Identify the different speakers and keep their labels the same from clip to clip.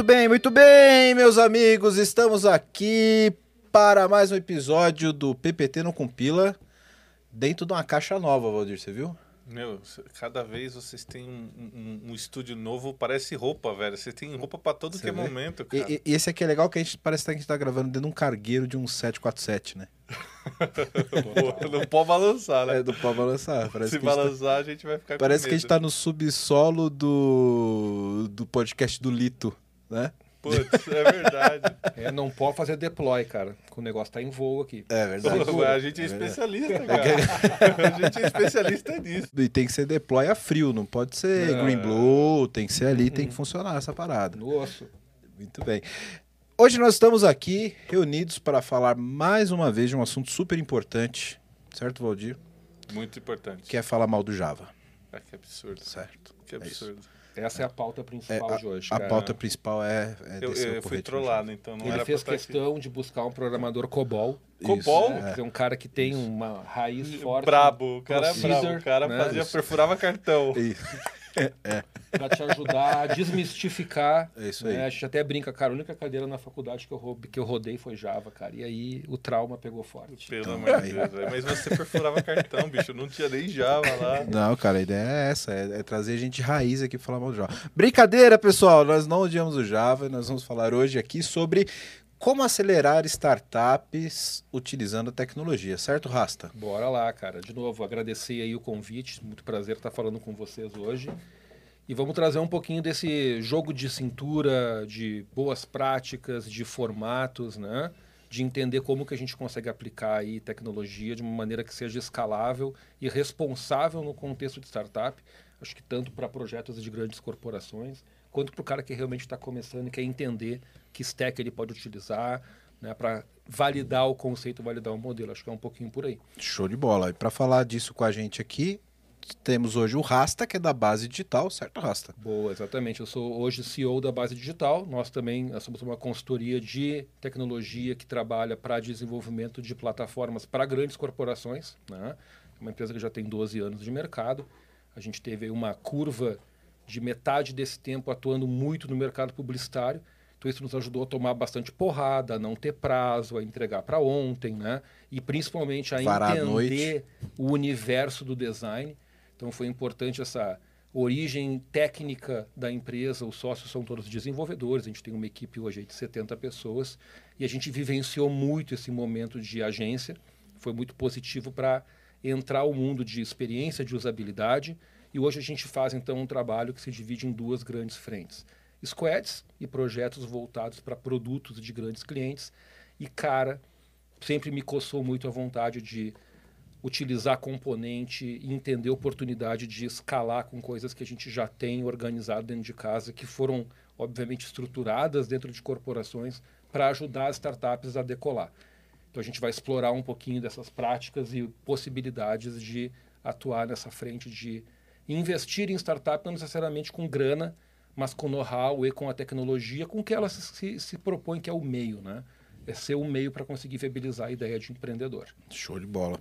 Speaker 1: Muito bem, muito bem, meus amigos. Estamos aqui para mais um episódio do PPT no Compila, dentro de uma caixa nova, Valdir, você viu?
Speaker 2: Meu, cada vez vocês têm um, um, um estúdio novo, parece roupa, velho. Vocês têm roupa para todo
Speaker 1: Você
Speaker 2: que é
Speaker 1: vê?
Speaker 2: momento, cara.
Speaker 1: E, e esse aqui é legal que a gente parece que a gente tá gravando dentro de um cargueiro de um 747, né?
Speaker 2: Não pode balançar, né?
Speaker 1: É, do pau balançar. Parece
Speaker 2: Se
Speaker 1: que a gente tá-
Speaker 2: balançar, a gente vai ficar
Speaker 1: Parece que a gente tá no subsolo do, do podcast do Lito, né?
Speaker 2: Putz, é verdade.
Speaker 3: É, não pode fazer deploy, cara. Que o negócio tá em voo aqui.
Speaker 1: É verdade.
Speaker 2: Pô, a gente é
Speaker 1: É verdade.
Speaker 2: especialista, cara. A gente é especialista nisso.
Speaker 1: E tem que ser deploy a frio, não pode ser green
Speaker 2: é.
Speaker 1: blue, tem que ser ali, tem que funcionar essa parada.
Speaker 3: No osso.
Speaker 1: Muito bem. Hoje nós estamos aqui reunidos para falar mais uma vez de um assunto super importante, certo, Valdir?
Speaker 2: Muito importante.
Speaker 1: Que é falar mal do Java,
Speaker 2: Ah, que absurdo.
Speaker 1: certo?
Speaker 2: Que
Speaker 1: É
Speaker 2: absurdo.
Speaker 3: Essa é a pauta
Speaker 1: É,
Speaker 3: principal de hoje,
Speaker 1: a
Speaker 3: cara.
Speaker 1: pauta principal é, é
Speaker 2: Eu, eu fui trollado, então não
Speaker 3: Ele
Speaker 2: era
Speaker 3: fez
Speaker 2: estar
Speaker 3: questão de buscar um programador COBOL.
Speaker 2: Cobol?
Speaker 1: É.
Speaker 3: dizer, um cara que tem uma raiz
Speaker 2: aqui.
Speaker 3: forte
Speaker 2: Brabo, o cara é brabo. O cara
Speaker 3: né?
Speaker 2: fazia, perfurava cartão.
Speaker 1: Isso.
Speaker 3: para te ajudar a desmistificar.
Speaker 1: É isso
Speaker 3: né?
Speaker 1: aí.
Speaker 3: A gente até brinca, cara. A única cadeira na faculdade que eu, roube- que eu rodei foi Java, cara. E aí o trauma pegou forte.
Speaker 2: Pelo
Speaker 1: Então,
Speaker 2: amor de. Deus, velho. Mas você perfurava cartão, bicho. Não tinha nem Java lá.
Speaker 1: Não, cara, a ideia é essa, é, é trazer gente raiz aqui pra falar mal do Java. Brincadeira, pessoal, nós não odiamos o Java, nós vamos falar hoje aqui sobre como acelerar startups utilizando tecnologia, certo, Rasta?
Speaker 3: Bora lá, cara. De novo, agradecer aí o convite. Muito prazer estar falando com vocês hoje. E vamos trazer um pouquinho desse jogo de cintura, de boas práticas, de formatos, né? De entender como que a gente consegue aplicar aí tecnologia de uma maneira que seja escalável e responsável no contexto de startup. Acho que tanto para projetos de grandes corporações, quanto para o cara que realmente está começando e quer entender que stack ele pode utilizar, né? Para validar o conceito, validar o modelo. Acho que é um pouquinho por aí.
Speaker 1: Show de bola. E para falar disso com a gente aqui, temos hoje o Rasta, que é da base digital, certo, Rasta?
Speaker 3: Boa, exatamente. Eu sou hoje CEO da Base Digital. Nós também nós somos uma consultoria de tecnologia que trabalha para desenvolvimento de plataformas para grandes corporações. Né? É uma empresa que já tem 12 anos de mercado. A gente teve uma curva de metade desse tempo atuando muito no mercado publicitário. Então isso nos ajudou a tomar bastante porrada, a não ter prazo, a entregar para ontem, né? E principalmente a entender o universo do design. Então foi importante essa origem técnica da empresa, os sócios são todos desenvolvedores, a gente tem uma equipe hoje de 70 pessoas e a gente vivenciou muito esse momento de agência, foi muito positivo para entrar o mundo de experiência de usabilidade e hoje a gente faz então um trabalho que se divide em duas grandes frentes. Squads e projetos voltados para produtos de grandes clientes e cara, sempre me coçou muito a vontade de utilizar componente e entender oportunidade de escalar com coisas que a gente já tem organizado dentro de casa, que foram, obviamente, estruturadas dentro de corporações para ajudar as startups a decolar. Então a gente vai explorar um pouquinho dessas práticas e possibilidades de atuar nessa frente de investir em startup, não necessariamente com grana, mas com know-how e com a tecnologia com que ela se, se, se propõe, que é o meio, né? É ser o meio para conseguir viabilizar a ideia de empreendedor.
Speaker 1: Show de bola.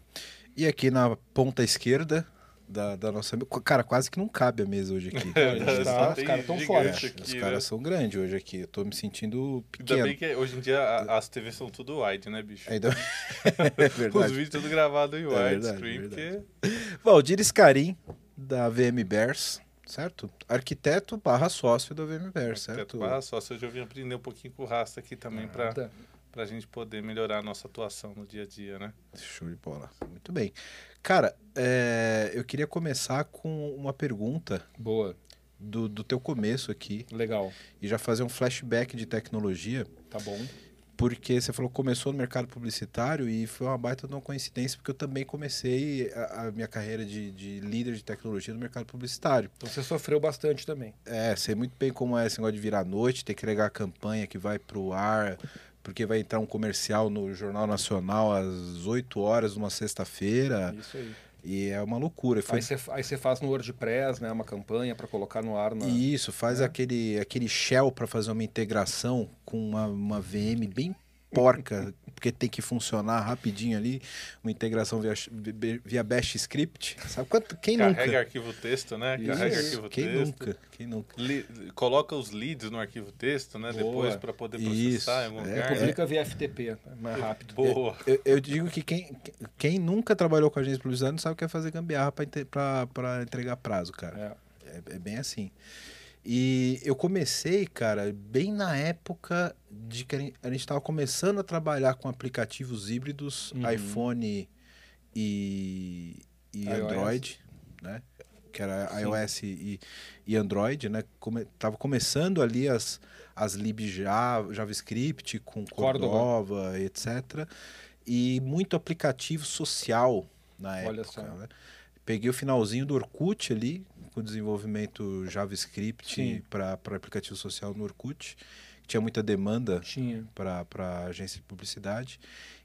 Speaker 1: E aqui na ponta esquerda da, da nossa... Cara, quase que não cabe a mesa hoje aqui.
Speaker 3: Tá- os caras tão
Speaker 2: gigante
Speaker 3: fortes.
Speaker 1: Os
Speaker 2: aqui,
Speaker 1: caras
Speaker 2: né?
Speaker 1: são grandes hoje aqui. Eu tô me sentindo
Speaker 2: Ainda
Speaker 1: pequeno.
Speaker 2: bem que hoje em dia a- as TVs são tudo wide, né, bicho?
Speaker 1: Ainda... é
Speaker 2: Os
Speaker 1: verdade.
Speaker 2: vídeos tudo gravado em
Speaker 1: É
Speaker 2: widescreen,
Speaker 1: verdade,
Speaker 2: porque
Speaker 1: Valdir Scarim, da VM Bears, certo? Arquiteto barra sócio da VM Bears, certo?
Speaker 2: Ah, só se eu já vim aprender um pouquinho com o Rasta aqui também pra,
Speaker 3: Nada.
Speaker 2: pra gente poder melhorar a nossa atuação no dia a dia, né?
Speaker 1: Show de bola. Muito bem. Cara, é, eu queria começar com uma pergunta
Speaker 3: Boa,
Speaker 1: do, do teu começo aqui
Speaker 3: legal,
Speaker 1: e já fazer um flashback de tecnologia,
Speaker 3: tá bom.
Speaker 1: Porque você falou que começou no mercado publicitário e foi uma baita de uma coincidência, porque eu também comecei a, a minha carreira de, de líder de tecnologia no mercado publicitário.
Speaker 3: Então você sofreu bastante também.
Speaker 1: É, sei muito bem como é esse negócio de virar à noite, ter que entregar a campanha que vai pro ar, porque vai entrar um comercial no Jornal Nacional às 8 horas numa sexta-feira,
Speaker 3: Isso aí.
Speaker 1: E é uma loucura. Foi
Speaker 3: Aí você, faz no WordPress, né, uma campanha para colocar no ar na...
Speaker 1: Isso, faz
Speaker 3: É.
Speaker 1: aquele, aquele shell para fazer uma integração com uma, uma VM bem porca, porque tem que funcionar rapidinho ali, uma integração via, via Bash Script. Sabe quanto? Quem
Speaker 2: Carrega
Speaker 1: nunca?
Speaker 2: arquivo texto, né?
Speaker 1: Isso.
Speaker 2: Carrega arquivo
Speaker 1: Quem
Speaker 2: texto.
Speaker 1: nunca? Quem nunca?
Speaker 2: Li- coloca os leads no arquivo texto, né?
Speaker 3: Boa.
Speaker 2: Depois para poder processar
Speaker 1: Isso.
Speaker 2: em algum
Speaker 1: É,
Speaker 2: lugar. né?
Speaker 3: Publica via FTP, é mais rápido.
Speaker 2: Boa.
Speaker 1: Eu, eu digo que quem, quem nunca trabalhou com agência de publicidade não sabe o que é fazer gambiarra para entregar prazo, cara.
Speaker 3: É.
Speaker 1: É, é bem assim. E eu comecei, cara, bem na época de que a gente- estava começando a trabalhar com aplicativos híbridos,
Speaker 3: Uhum.
Speaker 1: iPhone e, e
Speaker 3: iOS.
Speaker 1: Android, né? Que era
Speaker 3: Sim.
Speaker 1: iOS e, e Android, né? Come, tava começando ali as, as lib Java, JavaScript com
Speaker 3: Cordova.
Speaker 1: Cordova, etc. E muito aplicativo social na
Speaker 3: Olha
Speaker 1: época,
Speaker 3: só.
Speaker 1: né? Peguei o finalzinho do Orkut ali, com o desenvolvimento. JavaScript para aplicativo social no Orkut. Tinha muita demanda para agência de publicidade.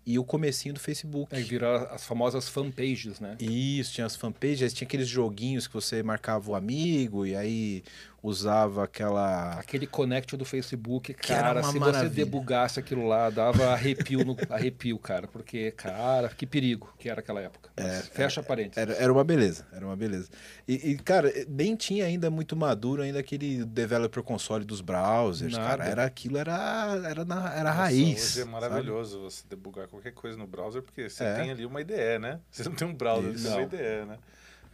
Speaker 1: E o comecinho do Facebook.
Speaker 3: Aí viraram as famosas fanpages, né?
Speaker 1: Isso, tinha as fanpages, tinha aqueles joguinhos que você marcava o amigo e aí usava aquela.
Speaker 3: Aquele connect do Facebook,
Speaker 1: era
Speaker 3: cara, se
Speaker 1: maravilha.
Speaker 3: você debugasse aquilo lá, dava arrepio, no, arrepio, cara. Porque, cara, que perigo que era aquela época. Mas fecha parênteses.
Speaker 1: Era, era uma beleza, era uma beleza. E, e, cara, nem tinha ainda muito maduro ainda aquele developer console dos browsers,
Speaker 3: Nada.
Speaker 1: cara. Era aquilo, era, era, na, era
Speaker 2: Nossa,
Speaker 1: raiz.
Speaker 2: Hoje é
Speaker 1: sabe?
Speaker 2: maravilhoso você debugar qualquer coisa no browser, porque você
Speaker 1: É.
Speaker 2: tem ali uma IDE, né? Você não tem um browser,
Speaker 1: Isso.
Speaker 2: você tem uma. IDE, né?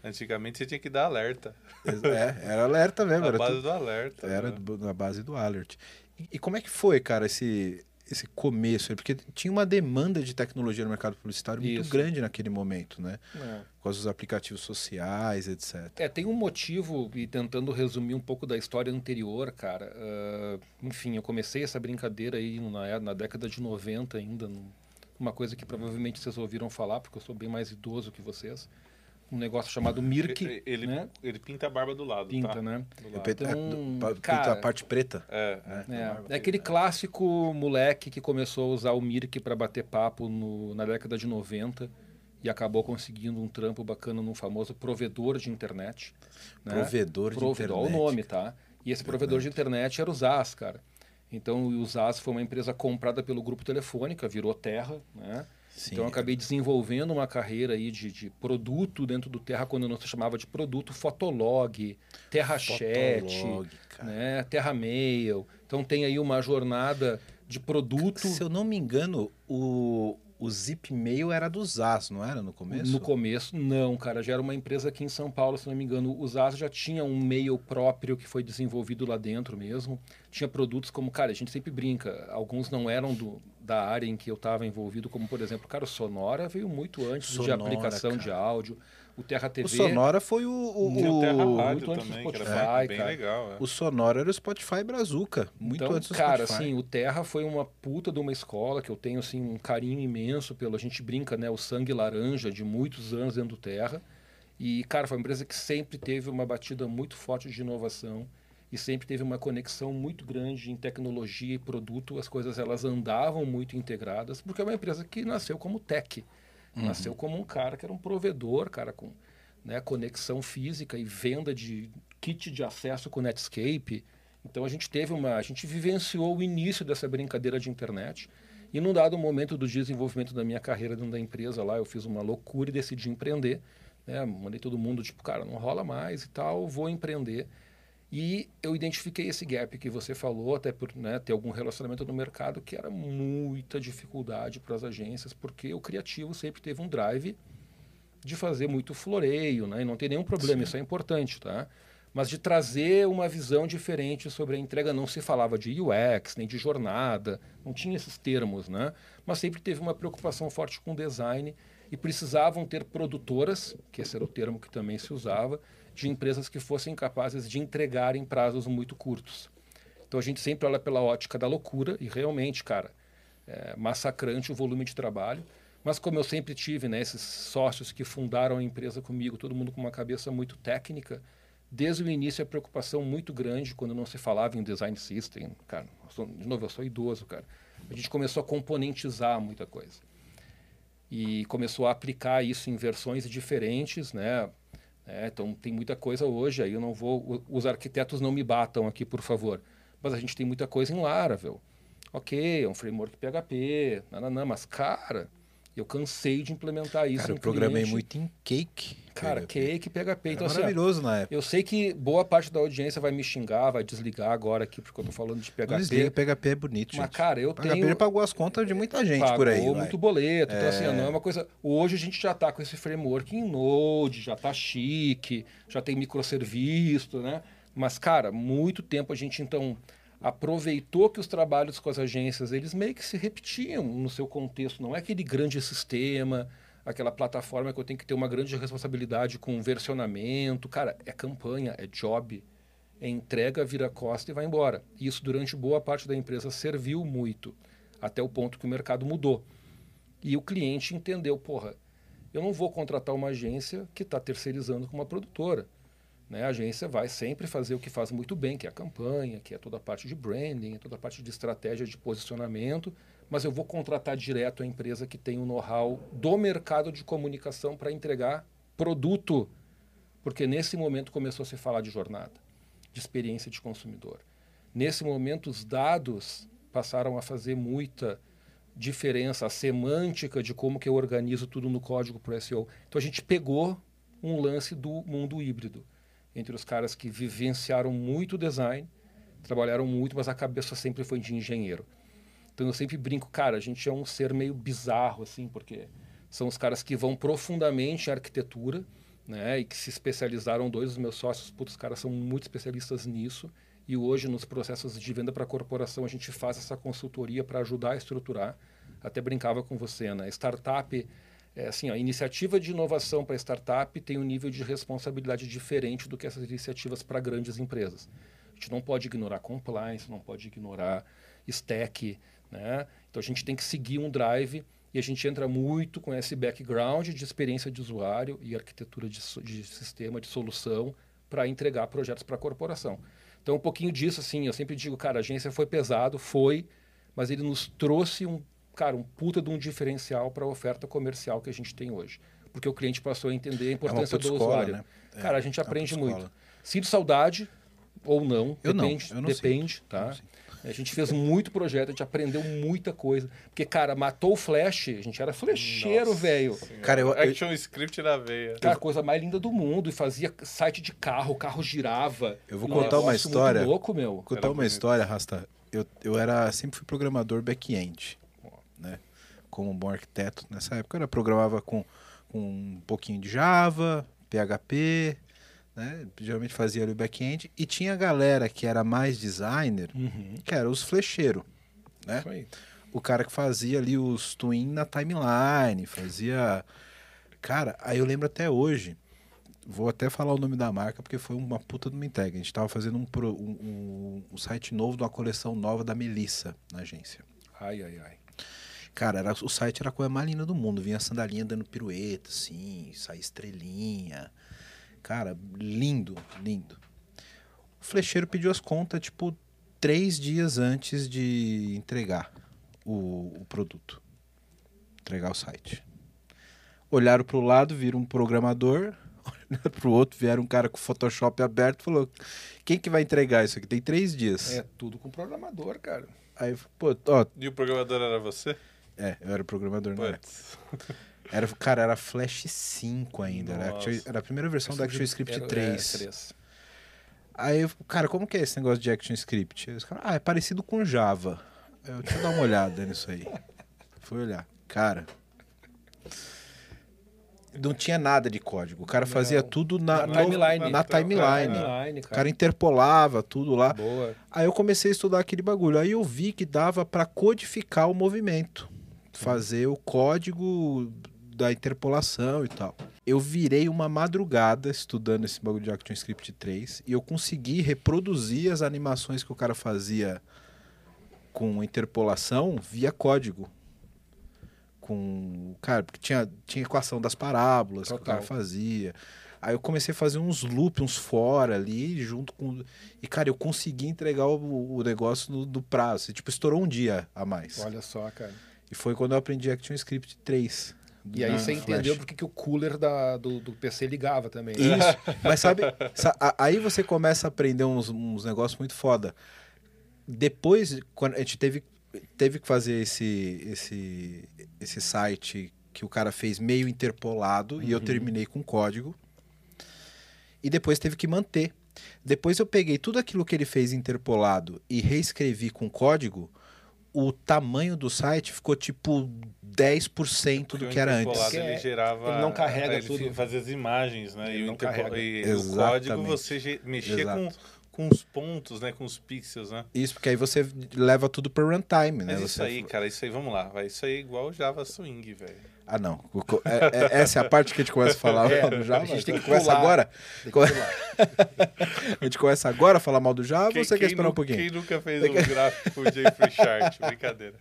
Speaker 2: Antigamente você tinha que dar alerta.
Speaker 1: É, era alerta mesmo.
Speaker 2: A
Speaker 1: Era,
Speaker 2: base
Speaker 1: tudo-
Speaker 2: do alerta.
Speaker 1: era
Speaker 2: né?
Speaker 1: na base do alert. E, e como é que foi, cara, esse, esse começo? Porque tinha uma demanda de tecnologia no mercado publicitário muito
Speaker 3: Isso.
Speaker 1: grande naquele momento, né?
Speaker 3: É.
Speaker 1: Com os aplicativos sociais, etc.
Speaker 3: É, tem um motivo, e tentando resumir um pouco da história anterior, cara. ah, enfim, eu comecei essa brincadeira aí na, na década de 90 ainda, uma coisa que provavelmente vocês ouviram falar, porque eu sou bem mais idoso que vocês. Um negócio chamado Mirk,
Speaker 2: Ele, ele,
Speaker 3: né?
Speaker 2: ele pinta a barba do lado,
Speaker 3: Pinta,
Speaker 2: tá?
Speaker 3: né?
Speaker 2: Do lado.
Speaker 1: é,
Speaker 3: Então,
Speaker 1: do- pa- pinta
Speaker 3: cara-
Speaker 1: a parte preta.
Speaker 2: É,
Speaker 1: né?
Speaker 3: É, é aquele clássico moleque que começou a usar o Mirk para bater papo no- na década de 90 e acabou conseguindo um trampo bacana num famoso provedor de internet. né?
Speaker 1: Provedor de
Speaker 3: Provedor,
Speaker 1: internet.
Speaker 3: Olha o nome, tá? E esse provedor de internet era o ZAS, cara. Então o ZAS foi uma empresa comprada pelo Grupo Telefônica, virou Terra, né?
Speaker 1: Sim.
Speaker 3: Então eu acabei desenvolvendo uma carreira aí de, de produto dentro do Terra, quando não se chamava de produto, Fotolog, Terra Chat, né? Terra Mail. Então tem aí uma jornada de produto.
Speaker 1: Se eu não me engano, o, o Zip Mail era do ZAS, não era no começo?
Speaker 3: No começo, não, cara. Já era uma empresa aqui em São Paulo, se não me engano. O ZAS já tinha um mail próprio que foi desenvolvido lá dentro mesmo. Tinha produtos como, cara, a gente sempre brinca. Alguns não eram do, da área em que eu estava envolvido, como, por exemplo, cara, o Sonora veio muito antes de
Speaker 1: Sonora,
Speaker 3: aplicação
Speaker 1: cara.
Speaker 3: de áudio. O Terra TV.
Speaker 1: O Sonora foi o. o,
Speaker 2: o Terra Rádio
Speaker 3: muito antes do
Speaker 2: também, que era
Speaker 3: Spotify,
Speaker 2: bem
Speaker 3: cara.
Speaker 2: legal. é.
Speaker 1: o Sonora era o Spotify Brazuca. Muito
Speaker 3: então,
Speaker 1: antes do
Speaker 3: cara,
Speaker 1: Spotify.
Speaker 3: assim, o Terra foi uma puta de uma escola que eu tenho assim um carinho imenso pelo, a gente brinca, né, o sangue laranja de muitos anos dentro do Terra. E, cara, foi uma empresa que sempre teve uma batida muito forte de inovação e sempre teve uma conexão muito grande em tecnologia e produto. As coisas elas andavam muito integradas, porque é uma empresa que nasceu como tech. Nasceu como um cara que era um provedor, cara, com né, conexão física e venda de kit de acesso com Netscape. Então a gente teve uma, a gente vivenciou o início dessa brincadeira de internet. E num dado momento do desenvolvimento da minha carreira dentro da empresa lá, eu fiz uma loucura e decidi empreender. Né? Mandei todo mundo tipo, cara, não rola mais e tal, vou empreender. E eu identifiquei esse gap que você falou, até por né, ter algum relacionamento no mercado, que era muita dificuldade para as agências, porque o criativo sempre teve um drive de fazer muito floreio, né? E não tem nenhum problema, isso é importante, tá? Mas de trazer uma visão diferente sobre a entrega, não se falava de UX, nem de jornada, não tinha esses termos, né? Mas sempre teve uma preocupação forte com design e precisavam ter produtoras, que esse era o termo que também se usava, de empresas que fossem capazes de entregar em prazos muito curtos. Então a gente sempre olha pela ótica da loucura e realmente, cara, é massacrante o volume de trabalho. Mas como eu sempre tive, né, esses sócios que fundaram a empresa comigo, todo mundo com uma cabeça muito técnica, desde o início a preocupação muito grande quando não se falava em design system, cara. sou- de novo, eu sou idoso, cara. A gente começou a componentizar muita coisa e começou a aplicar isso em versões diferentes, né? É, então tem muita coisa hoje. Aí eu não vou, os arquitetos não me batam aqui, por favor. Mas a gente tem muita coisa em Laravel. Ok, é um framework PHP, nananã, mas, cara, eu cansei de implementar isso
Speaker 1: Cara, eu programei
Speaker 3: cliente.
Speaker 1: muito em Cake.
Speaker 3: Cara,
Speaker 1: PHP.
Speaker 3: Cake, PHP.
Speaker 1: Era
Speaker 3: Então, assim, ó,
Speaker 1: maravilhoso na época.
Speaker 3: eu sei que boa parte da audiência vai me xingar, vai desligar agora aqui, porque eu tô falando de
Speaker 1: Não desliga,
Speaker 3: PHP.
Speaker 1: PHP é bonito,
Speaker 3: Mas,
Speaker 1: gente.
Speaker 3: cara, eu
Speaker 1: PHP
Speaker 3: tenho...
Speaker 1: pagou as contas de muita gente
Speaker 3: pagou
Speaker 1: por aí. vai.
Speaker 3: muito boleto. Então, assim, ó, não é uma coisa. Hoje a gente já está com esse framework em Node, já está chique, já tem microserviço, né? Mas, cara, muito tempo a gente então aproveitou que os trabalhos com as agências eles meio que se repetiam no seu contexto. Não é aquele grande sistema, aquela plataforma que eu tenho que ter uma grande responsabilidade com versionamento. Cara, é campanha, é job, é entrega, vira costa e vai embora. E isso durante boa parte da empresa serviu muito, até o ponto que o mercado mudou. E o cliente entendeu, porra, eu não vou contratar uma agência que está terceirizando com uma produtora. Né? A agência vai sempre fazer o que faz muito bem, que é a campanha, que é toda a parte de branding, toda a parte de estratégia de posicionamento, mas eu vou contratar direto a empresa que tem o know-how do mercado de comunicação para entregar produto. Porque nesse momento começou a se falar de jornada, de experiência de consumidor. Nesse momento, os dados passaram a fazer muita diferença, a semântica de como que eu organizo tudo no código para o SEO. Então a gente pegou um lance do mundo híbrido, entre os caras que vivenciaram muito design, trabalharam muito, mas a cabeça sempre foi de engenheiro. Então eu sempre brinco, cara, a gente é um ser meio bizarro, assim, porque são os caras que vão profundamente em arquitetura, né, e que se especializaram, dois dos meus sócios, putz, os caras são muito especialistas nisso, e hoje nos processos de venda para corporação a gente faz essa consultoria para ajudar a estruturar. Até brincava com você, né? Startup, é, assim, a iniciativa de inovação para startup tem um nível de responsabilidade diferente do que essas iniciativas para grandes empresas. A gente não pode ignorar compliance, não pode ignorar stack, né? Então a gente tem que seguir um drive e a gente entra muito com esse background de experiência de usuário e arquitetura de, de sistema, de solução para entregar projetos para a corporação. Então, um pouquinho disso, assim, eu sempre digo, cara, a agência foi pesado, foi, mas ele nos trouxe um, cara, um puta de um diferencial para a oferta comercial que a gente tem hoje. Porque o cliente passou a entender a importância
Speaker 1: puta
Speaker 3: do
Speaker 1: escola,
Speaker 3: usuário.
Speaker 1: né? É,
Speaker 3: cara, a gente
Speaker 1: é
Speaker 3: aprende muito. Sinto saudade ou não,
Speaker 1: Eu não,
Speaker 3: depende,
Speaker 1: eu não
Speaker 3: depende,
Speaker 1: sinto, eu
Speaker 3: tá?
Speaker 1: não.
Speaker 3: A gente fez muito projeto, a gente aprendeu muita coisa. Porque, cara, matou o Flash, a gente era flecheiro, velho.
Speaker 1: Cara, eu- eu-
Speaker 2: Action script na veia.
Speaker 3: Cara, a coisa mais linda do mundo. E fazia site de carro, o carro girava.
Speaker 1: Eu vou
Speaker 3: Um
Speaker 1: contar uma história.
Speaker 3: Muito louco, meu.
Speaker 1: Vou contar
Speaker 2: Era
Speaker 1: uma
Speaker 2: bonito.
Speaker 1: história, Rasta. Eu, eu era, sempre fui programador back-end? Como um bom arquiteto. Nessa época eu era, programava com, com um pouquinho de Java, PHP, né? Geralmente fazia ali o back-end. E tinha a galera que era mais designer,
Speaker 3: Uhum.
Speaker 1: que era os flecheiros, né? O cara que fazia ali os twin na timeline, fazia. Cara, aí eu lembro até hoje. Vou até falar o nome da marca porque foi uma puta de uma entrega. A gente tava fazendo um, um, um- um site novo de uma coleção nova da Melissa na agência.
Speaker 3: Ai, ai, ai.
Speaker 1: Cara, era, o site era a coisa mais linda do mundo. Vinha a sandalinha dando pirueta, assim, saía estrelinha. Cara, lindo, lindo. O flecheiro pediu as contas, tipo, três dias antes de entregar o, o produto. Entregar o site. Olharam pro lado, viram um programador. Olharam pro outro, vieram um cara com o Photoshop aberto e falou: Quem que vai entregar isso aqui? Tem três dias.
Speaker 3: É tudo com programador, cara.
Speaker 1: Aí, pô, ó,
Speaker 2: E o programador era você?
Speaker 1: É, eu era programador na época. Era, cara, era Flash 5 ainda. Era, era a primeira versão da ActionScript
Speaker 3: Era-
Speaker 1: 3.
Speaker 3: É, 3.
Speaker 1: Aí, eu, cara, como que é esse negócio de ActionScript? Os caras, ah, é parecido com Java. Eu, deixa eu dar uma olhada nisso aí. Fui olhar. Cara. Não tinha nada de código. O cara fazia
Speaker 3: Não.
Speaker 1: tudo na,
Speaker 3: Na timeline.
Speaker 1: Na timeline.
Speaker 3: Timeline,
Speaker 1: O
Speaker 3: cara.
Speaker 1: cara interpolava tudo lá.
Speaker 3: Boa.
Speaker 1: Aí eu comecei a estudar aquele bagulho. Aí eu vi que dava para codificar o movimento, fazer o código da interpolação e tal. Eu virei uma madrugada estudando esse bagulho de ActionScript 3 e eu consegui reproduzir as animações que o cara fazia com interpolação via código. Com, cara, porque tinha, tinha equação das parábolas que o
Speaker 3: Total.
Speaker 1: cara fazia. Aí eu comecei a fazer uns loops, uns fora ali, junto com. E, cara, eu consegui entregar o, o negócio no, no prazo. E, tipo, estourou um dia a mais.
Speaker 3: Olha só, cara.
Speaker 1: E foi quando eu aprendi ActionScript 3.
Speaker 3: E aí você entendeu porque que o cooler da, do, do PC ligava também. né?
Speaker 1: Isso. Mas sabe, aí você começa a aprender uns, uns negócios muito foda. Depois, quando a gente teve teve que fazer esse, esse, esse site que o cara fez meio interpolado e eu terminei com código. E depois teve que manter. Depois eu peguei tudo aquilo que ele fez interpolado e reescrevi com código. O tamanho do site ficou tipo 10% do
Speaker 2: Porque
Speaker 1: que
Speaker 2: o
Speaker 1: era antes.
Speaker 3: Que
Speaker 2: Ele gerava.
Speaker 3: ele não carrega
Speaker 2: ele
Speaker 3: tudo.
Speaker 2: Fazia as imagens, né?
Speaker 3: Ele
Speaker 2: e o,
Speaker 3: não
Speaker 2: interpo-
Speaker 3: carrega.
Speaker 2: e o código você mexia com,
Speaker 1: Exato.
Speaker 2: com os pontos, né? Com os pixels, né?
Speaker 1: Isso, porque aí você leva tudo para runtime, né?
Speaker 2: Mas
Speaker 1: Você-
Speaker 2: isso aí, cara, isso aí, vamos lá. Vai. Isso aí é igual o Java Swing, velho.
Speaker 1: Ah, não. É- é- essa é a parte que a gente começa a falar
Speaker 3: É,
Speaker 1: mal do Java.
Speaker 3: a gente tem que
Speaker 1: começa agora?
Speaker 3: Que.
Speaker 1: A gente começa agora a falar mal do Java ou você quer esperar um
Speaker 2: nu-
Speaker 1: pouquinho?
Speaker 2: Quem nunca fez um gráfico de chart? Brincadeira.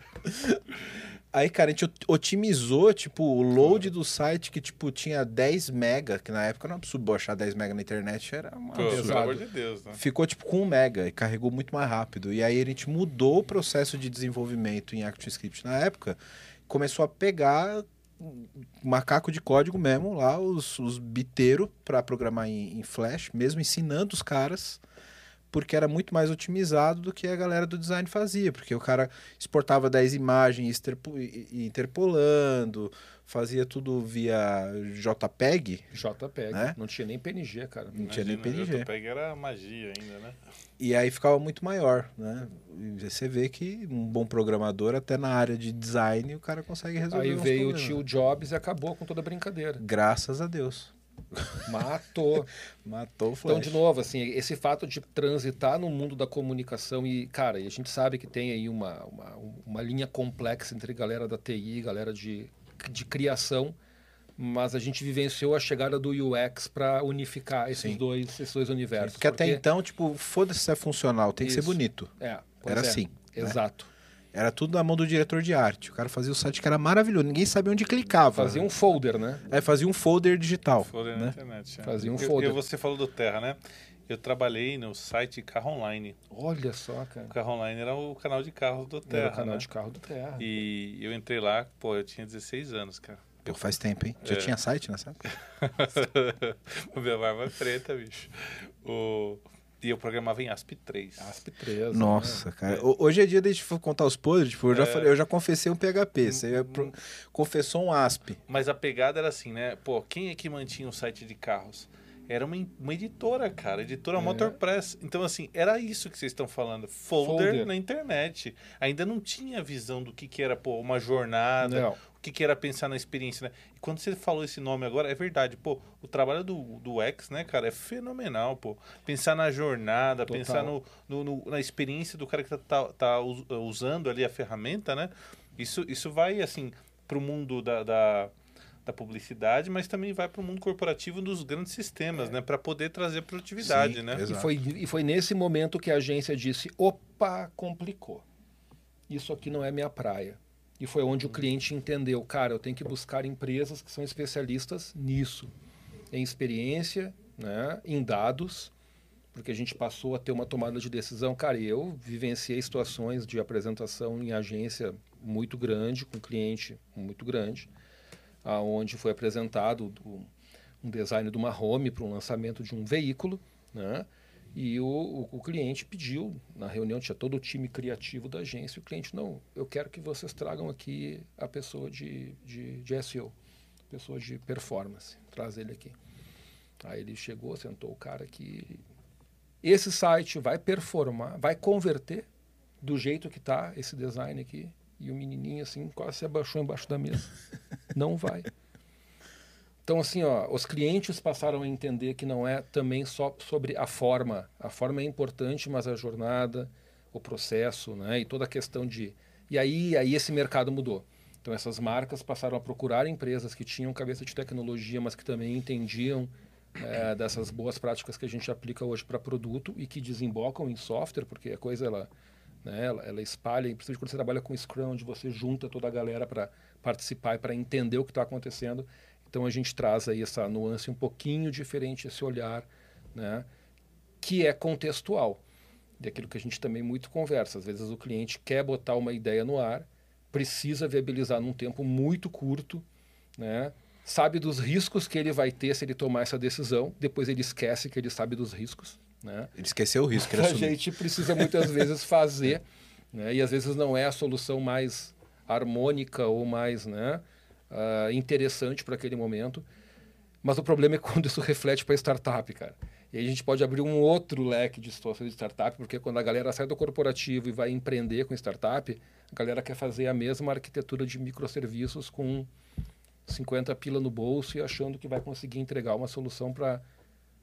Speaker 1: Aí, cara, a gente ot- otimizou, tipo, o load do site que, tipo, tinha 10 mega, que na época não é absurdo achar 10 mega na internet, era uma
Speaker 2: Pô, pelo amor de Deus, né?
Speaker 1: Ficou, tipo, com 1 mega e carregou muito mais rápido. E aí a gente mudou o processo de desenvolvimento em ActiveScript na época, começou a pegar macaco de código mesmo lá, os, os biteiros para programar em, em Flash, mesmo ensinando os caras, porque era muito mais otimizado do que a galera do design fazia, porque o cara exportava 10 imagens interpolando, fazia tudo via JPEG,
Speaker 3: JPEG.
Speaker 1: Né?
Speaker 3: Não tinha nem PNG, cara.
Speaker 1: não tinha nem
Speaker 2: Imagina,
Speaker 1: PNG.
Speaker 2: O JPEG era magia ainda, né?
Speaker 1: E aí ficava muito maior, né? E você vê que um bom programador, até na área de design, o cara consegue resolver
Speaker 3: Aí veio o
Speaker 1: problemas.
Speaker 3: tio Jobs e acabou com toda a brincadeira.
Speaker 1: Graças a Deus.
Speaker 3: Matou.
Speaker 1: Matou o Flash.
Speaker 3: Então, de novo, assim, esse fato de transitar no mundo da comunicação e, cara, a gente sabe que tem aí uma, uma, uma linha complexa entre galera da TI e galera de, de criação, mas a gente vivenciou a chegada do UX para unificar esses
Speaker 1: Sim.
Speaker 3: dois, esses dois universos.
Speaker 1: Porque até então, tipo, foda-se se é funcional, tem que ser
Speaker 3: Isso.
Speaker 1: bonito.
Speaker 3: É,
Speaker 1: Era
Speaker 3: é,
Speaker 1: assim, né?
Speaker 3: Exato.
Speaker 1: Era tudo na mão do diretor de arte. O cara fazia o site que era maravilhoso, ninguém sabia onde clicava.
Speaker 3: Fazia um folder, né?
Speaker 1: É, fazia um folder digital.
Speaker 2: Folder na
Speaker 1: né?
Speaker 2: internet. é.
Speaker 3: Fazia um
Speaker 2: Eu-
Speaker 3: folder.
Speaker 2: Eu, você falou do Terra, né? Eu trabalhei no site Carro Online.
Speaker 3: Olha só, cara.
Speaker 2: O Carro Online era o canal de carros do Terra.
Speaker 3: Era o canal
Speaker 2: né?
Speaker 3: de carro do Terra.
Speaker 2: E eu entrei lá, pô, eu tinha 16 anos, cara.
Speaker 1: Pô, faz tempo, hein? Já
Speaker 2: É.
Speaker 1: tinha site nessa época?
Speaker 2: meu barba é preta, bicho. O... E eu programava em ASP3.
Speaker 3: ASP3.
Speaker 1: Nossa, cara. Ho- Hoje é dia de a gente for contar os podres. Tipo, eu, já
Speaker 2: É.
Speaker 1: falei, eu já confessei um PHP. Você já pro- confessou um ASP.
Speaker 2: Mas a pegada era assim, né? Pô, quem é que mantinha o site de carros? Era uma, uma editora, cara, editora
Speaker 3: É.
Speaker 2: Motorpress. Então, assim, era isso que vocês estão falando. Folder,
Speaker 3: Folder.
Speaker 2: na internet. Ainda não tinha visão do que, que era, pô, uma jornada,
Speaker 3: Não.
Speaker 2: O que, que era pensar na experiência, né? E quando você falou esse nome agora, é verdade, pô, o trabalho do, do X, né, cara, é fenomenal, pô. Pensar na jornada,
Speaker 3: Total.
Speaker 2: pensar no, no- no- na experiência do cara que tá, tá, tá us- usando ali a ferramenta, né? Isso, isso vai, assim, pro mundo da, da, da publicidade, mas também vai pro mundo corporativo dos grandes sistemas, né? Para poder trazer produtividade,
Speaker 1: Sim,
Speaker 2: né?
Speaker 3: E foi, e foi nesse momento que a agência disse: opa, complicou. Isso aqui não é minha praia. E foi onde o cliente entendeu: cara, eu tenho que buscar empresas que são especialistas nisso, em experiência, né, em dados, porque a gente passou a ter uma tomada de decisão. Cara, eu vivenciei situações de apresentação em agência muito grande, com cliente muito grande, aonde foi apresentado do- um design de uma home para um lançamento de um veículo, né? E o, o, o cliente pediu, na reunião tinha todo o time criativo da agência, o cliente, não, eu quero que vocês tragam aqui a pessoa de, de, de SEO, pessoa de performance, traz ele aqui. Aí ele chegou, sentou o cara aqui, esse site vai performar, vai converter do jeito que está esse design aqui, e o menininho assim quase se abaixou embaixo da mesa. Não vai. Então, assim, ó, os clientes passaram a entender que não é também só sobre a forma. A forma é importante, mas a jornada, o processo, né? E toda a questão de. E aí, aí esse mercado mudou. Então, essas marcas passaram a procurar empresas que tinham cabeça de tecnologia, mas que também entendiam eh, dessas boas práticas que a gente aplica hoje para produto e que desembocam em software, porque a coisa ela, né, ela, ela espalha, e principalmente quando você trabalha com Scrum, onde você junta toda a galera para participar e para entender o que está acontecendo. Então a gente traz aí essa nuance um pouquinho diferente, esse olhar, né, que é contextual. Daquilo que a gente também muito conversa. Às vezes o cliente quer botar uma ideia no ar, precisa viabilizar num tempo muito curto, né? sabe dos riscos que ele vai ter se ele tomar essa decisão, depois ele esquece que ele sabe dos riscos. Né?
Speaker 1: Ele esqueceu o risco,
Speaker 3: A gente precisa muitas vezes fazer Né? E às vezes não é a solução mais harmônica ou mais né, uh, interessante para aquele momento. Mas o problema é quando isso reflete para startup, cara. E aí a gente pode abrir um outro leque de situações de startup, porque quando a galera sai do corporativo e vai empreender com startup, a galera quer fazer a mesma arquitetura de microserviços com 50 pila no bolso e achando que vai conseguir entregar uma solução para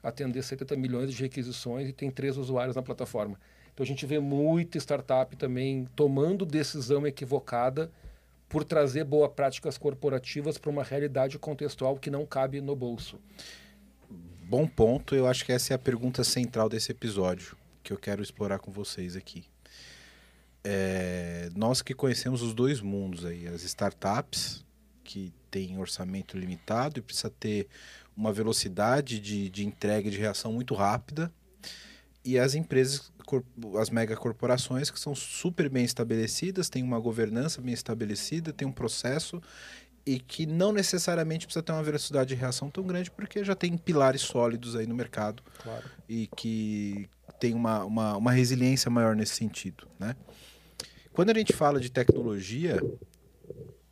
Speaker 3: atender 70 milhões de requisições e tem três usuários na plataforma. Então a gente vê muita startup também tomando decisão equivocada por trazer boas práticas corporativas para uma realidade contextual que não cabe no bolso.
Speaker 1: Bom ponto, eu acho que essa é a pergunta central desse episódio que eu quero explorar com vocês aqui. É, nós que conhecemos os dois mundos aí, as startups que têm orçamento limitado e precisa ter uma velocidade de, de entrega de reação muito rápida e as empresas, as megacorporações que são super bem estabelecidas, têm uma governança bem estabelecida, tem um processo e que não necessariamente precisa ter uma velocidade de reação tão grande porque já tem pilares sólidos aí no mercado
Speaker 3: claro.
Speaker 1: e que tem uma, uma, uma resiliência maior nesse sentido, né? Quando a gente fala de tecnologia,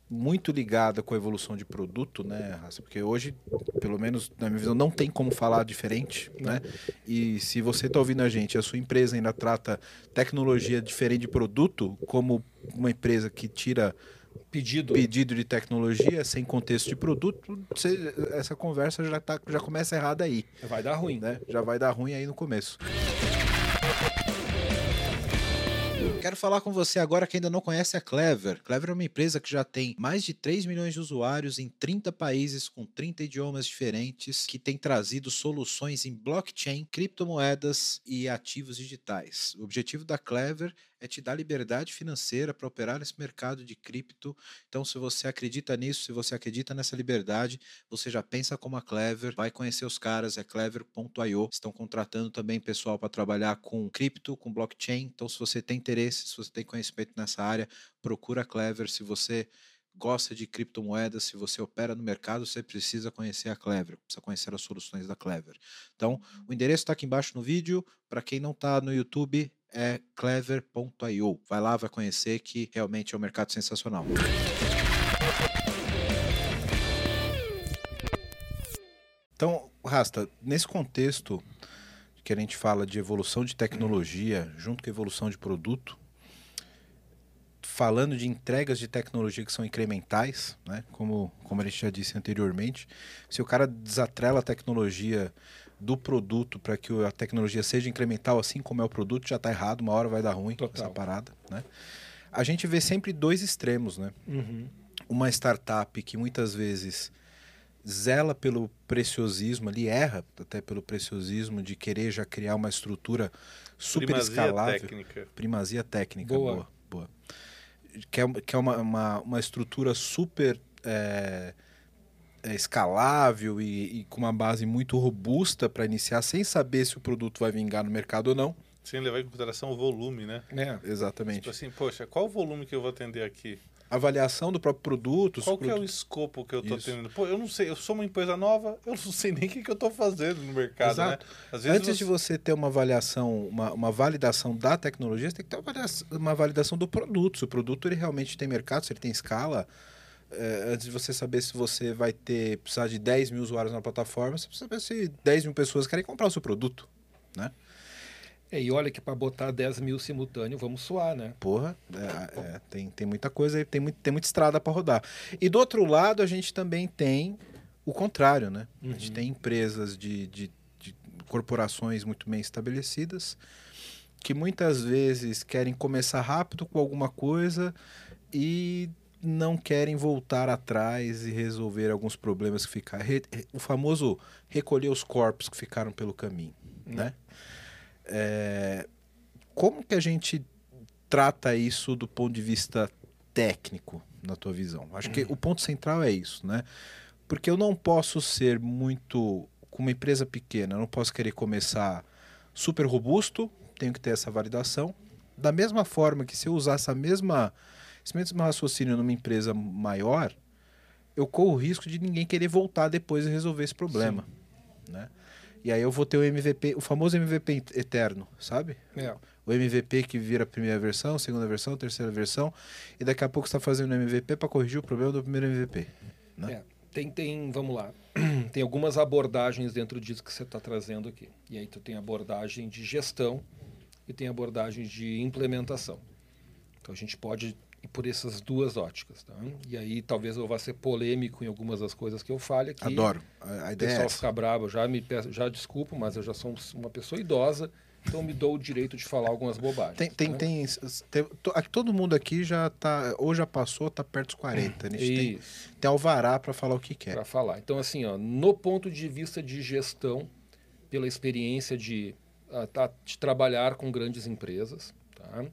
Speaker 1: muito ligada com a evolução de produto, né, Raça? Porque hoje, pelo menos na minha visão, não tem como falar diferente, né? E se você está ouvindo a gente, a sua empresa ainda trata tecnologia diferente de produto, como uma empresa que tira
Speaker 3: pedido,
Speaker 1: pedido de tecnologia sem contexto de produto, você, essa conversa já, tá, já começa errada aí.
Speaker 3: Vai dar ruim.
Speaker 1: Né? Já vai dar ruim aí no começo. Quero falar com você agora que ainda não conhece a Clever. Clever é uma empresa que já tem mais de 3 milhões de usuários em 30 países com 30 idiomas diferentes, que tem trazido soluções em blockchain, criptomoedas e ativos digitais. O objetivo da Clever é te dar liberdade financeira para operar nesse mercado de cripto. Então, se você acredita nisso, se você acredita nessa liberdade, você já pensa como a Clever, vai conhecer os caras, é clever.io. Estão contratando também pessoal para trabalhar com cripto, com blockchain. Então, se você tem interesse, se você tem conhecimento nessa área, procura a Clever. Se você gosta de criptomoedas, se você opera no mercado, você precisa conhecer a Clever, precisa conhecer as soluções da Clever. Então, o endereço está aqui embaixo no vídeo. Para quem não está no YouTube, é clever.io. Vai lá, vai conhecer que realmente é um mercado sensacional. Então, Rasta, nesse contexto que a gente fala de evolução de tecnologia junto com evolução de produto, falando de entregas de tecnologia que são incrementais, né? como, como a gente já disse anteriormente, se o cara desatrela a tecnologia do produto para que a tecnologia seja incremental, assim como é o produto, já está errado, uma hora vai dar ruim Total. essa parada. Né? A gente vê sempre dois extremos. Né?
Speaker 3: Uhum.
Speaker 1: Uma startup que muitas vezes zela pelo preciosismo, ali erra até pelo preciosismo de querer já criar uma estrutura super Primazia escalável.
Speaker 2: Técnica.
Speaker 1: Primazia técnica.
Speaker 3: Boa.
Speaker 1: boa, boa. Que é, que é uma, uma, uma estrutura super. É, é, escalável e, e, com uma base muito robusta para iniciar, sem saber se o produto vai vingar no mercado ou não.
Speaker 2: Sem levar em consideração o volume, né?
Speaker 1: É, exatamente.
Speaker 2: Tipo assim, poxa, qual o volume que eu vou atender aqui?
Speaker 1: Avaliação do próprio produto.
Speaker 2: Qual que é o escopo que eu estou tendo? Pô, eu não sei, eu sou uma empresa nova, eu não sei nem o que, que eu estou fazendo no mercado,
Speaker 1: Exato.
Speaker 2: né?
Speaker 1: Antes você... de você ter uma avaliação, uma, uma validação da tecnologia, você tem que ter uma validação, uma validação do produto. Se o produto ele realmente tem mercado, se ele tem escala, é, antes de você saber se você vai ter precisar de 10 mil usuários na plataforma, você precisa saber se 10 mil pessoas querem comprar o seu produto, né?
Speaker 3: É, e olha que para botar 10 mil simultâneo, vamos suar, né?
Speaker 1: Porra, é, é, tem, tem muita coisa aí, tem, muito, tem muita estrada para rodar. E do outro lado, a gente também tem o contrário, né? Uhum. A gente uhum. tem empresas de, de, de corporações muito bem estabelecidas que muitas vezes querem começar rápido com alguma coisa e não querem voltar atrás e resolver alguns problemas que ficaram. O famoso recolher os corpos que ficaram pelo caminho. Hum. Né? É, como que a gente trata isso do ponto de vista técnico, na tua visão? Acho que hum. o ponto central é isso, né? Porque eu não posso ser muito. Com uma empresa pequena, eu não posso querer começar super robusto, tenho que ter essa validação. Da mesma forma que se eu usar essa mesma esse mesmo raciocínio numa empresa maior, eu corro o risco de ninguém querer voltar depois e resolver esse problema. Né? E aí eu vou ter o MVP, o famoso MVP eterno, sabe?
Speaker 3: É.
Speaker 1: O MVP que vira a primeira versão, segunda versão, terceira versão, e daqui a pouco você está fazendo o MVP para corrigir o problema do primeiro MVP. Né?
Speaker 3: É, tem, tem, vamos lá, tem algumas abordagens dentro disso que você está trazendo aqui. E aí tu tem abordagem de gestão e tem abordagem de implementação. Então a gente pode por essas duas óticas. Tá? E aí talvez eu vá ser polêmico em algumas das coisas que eu fale aqui.
Speaker 1: Adoro. A, a
Speaker 3: O
Speaker 1: ideia é
Speaker 3: pessoal
Speaker 1: essa.
Speaker 3: fica bravo, já me peço, já desculpo, mas eu já sou uma pessoa idosa, então me dou o direito de falar algumas bobagens.
Speaker 1: Tem, tem,
Speaker 3: né?
Speaker 1: tem, tem- todo mundo aqui já tá, ou já passou, tá perto dos 40. A gente tem, tem alvará para falar o que quer.
Speaker 3: para falar. Então, assim, ó, no ponto de vista de gestão, pela experiência de, de trabalhar com grandes empresas, tá?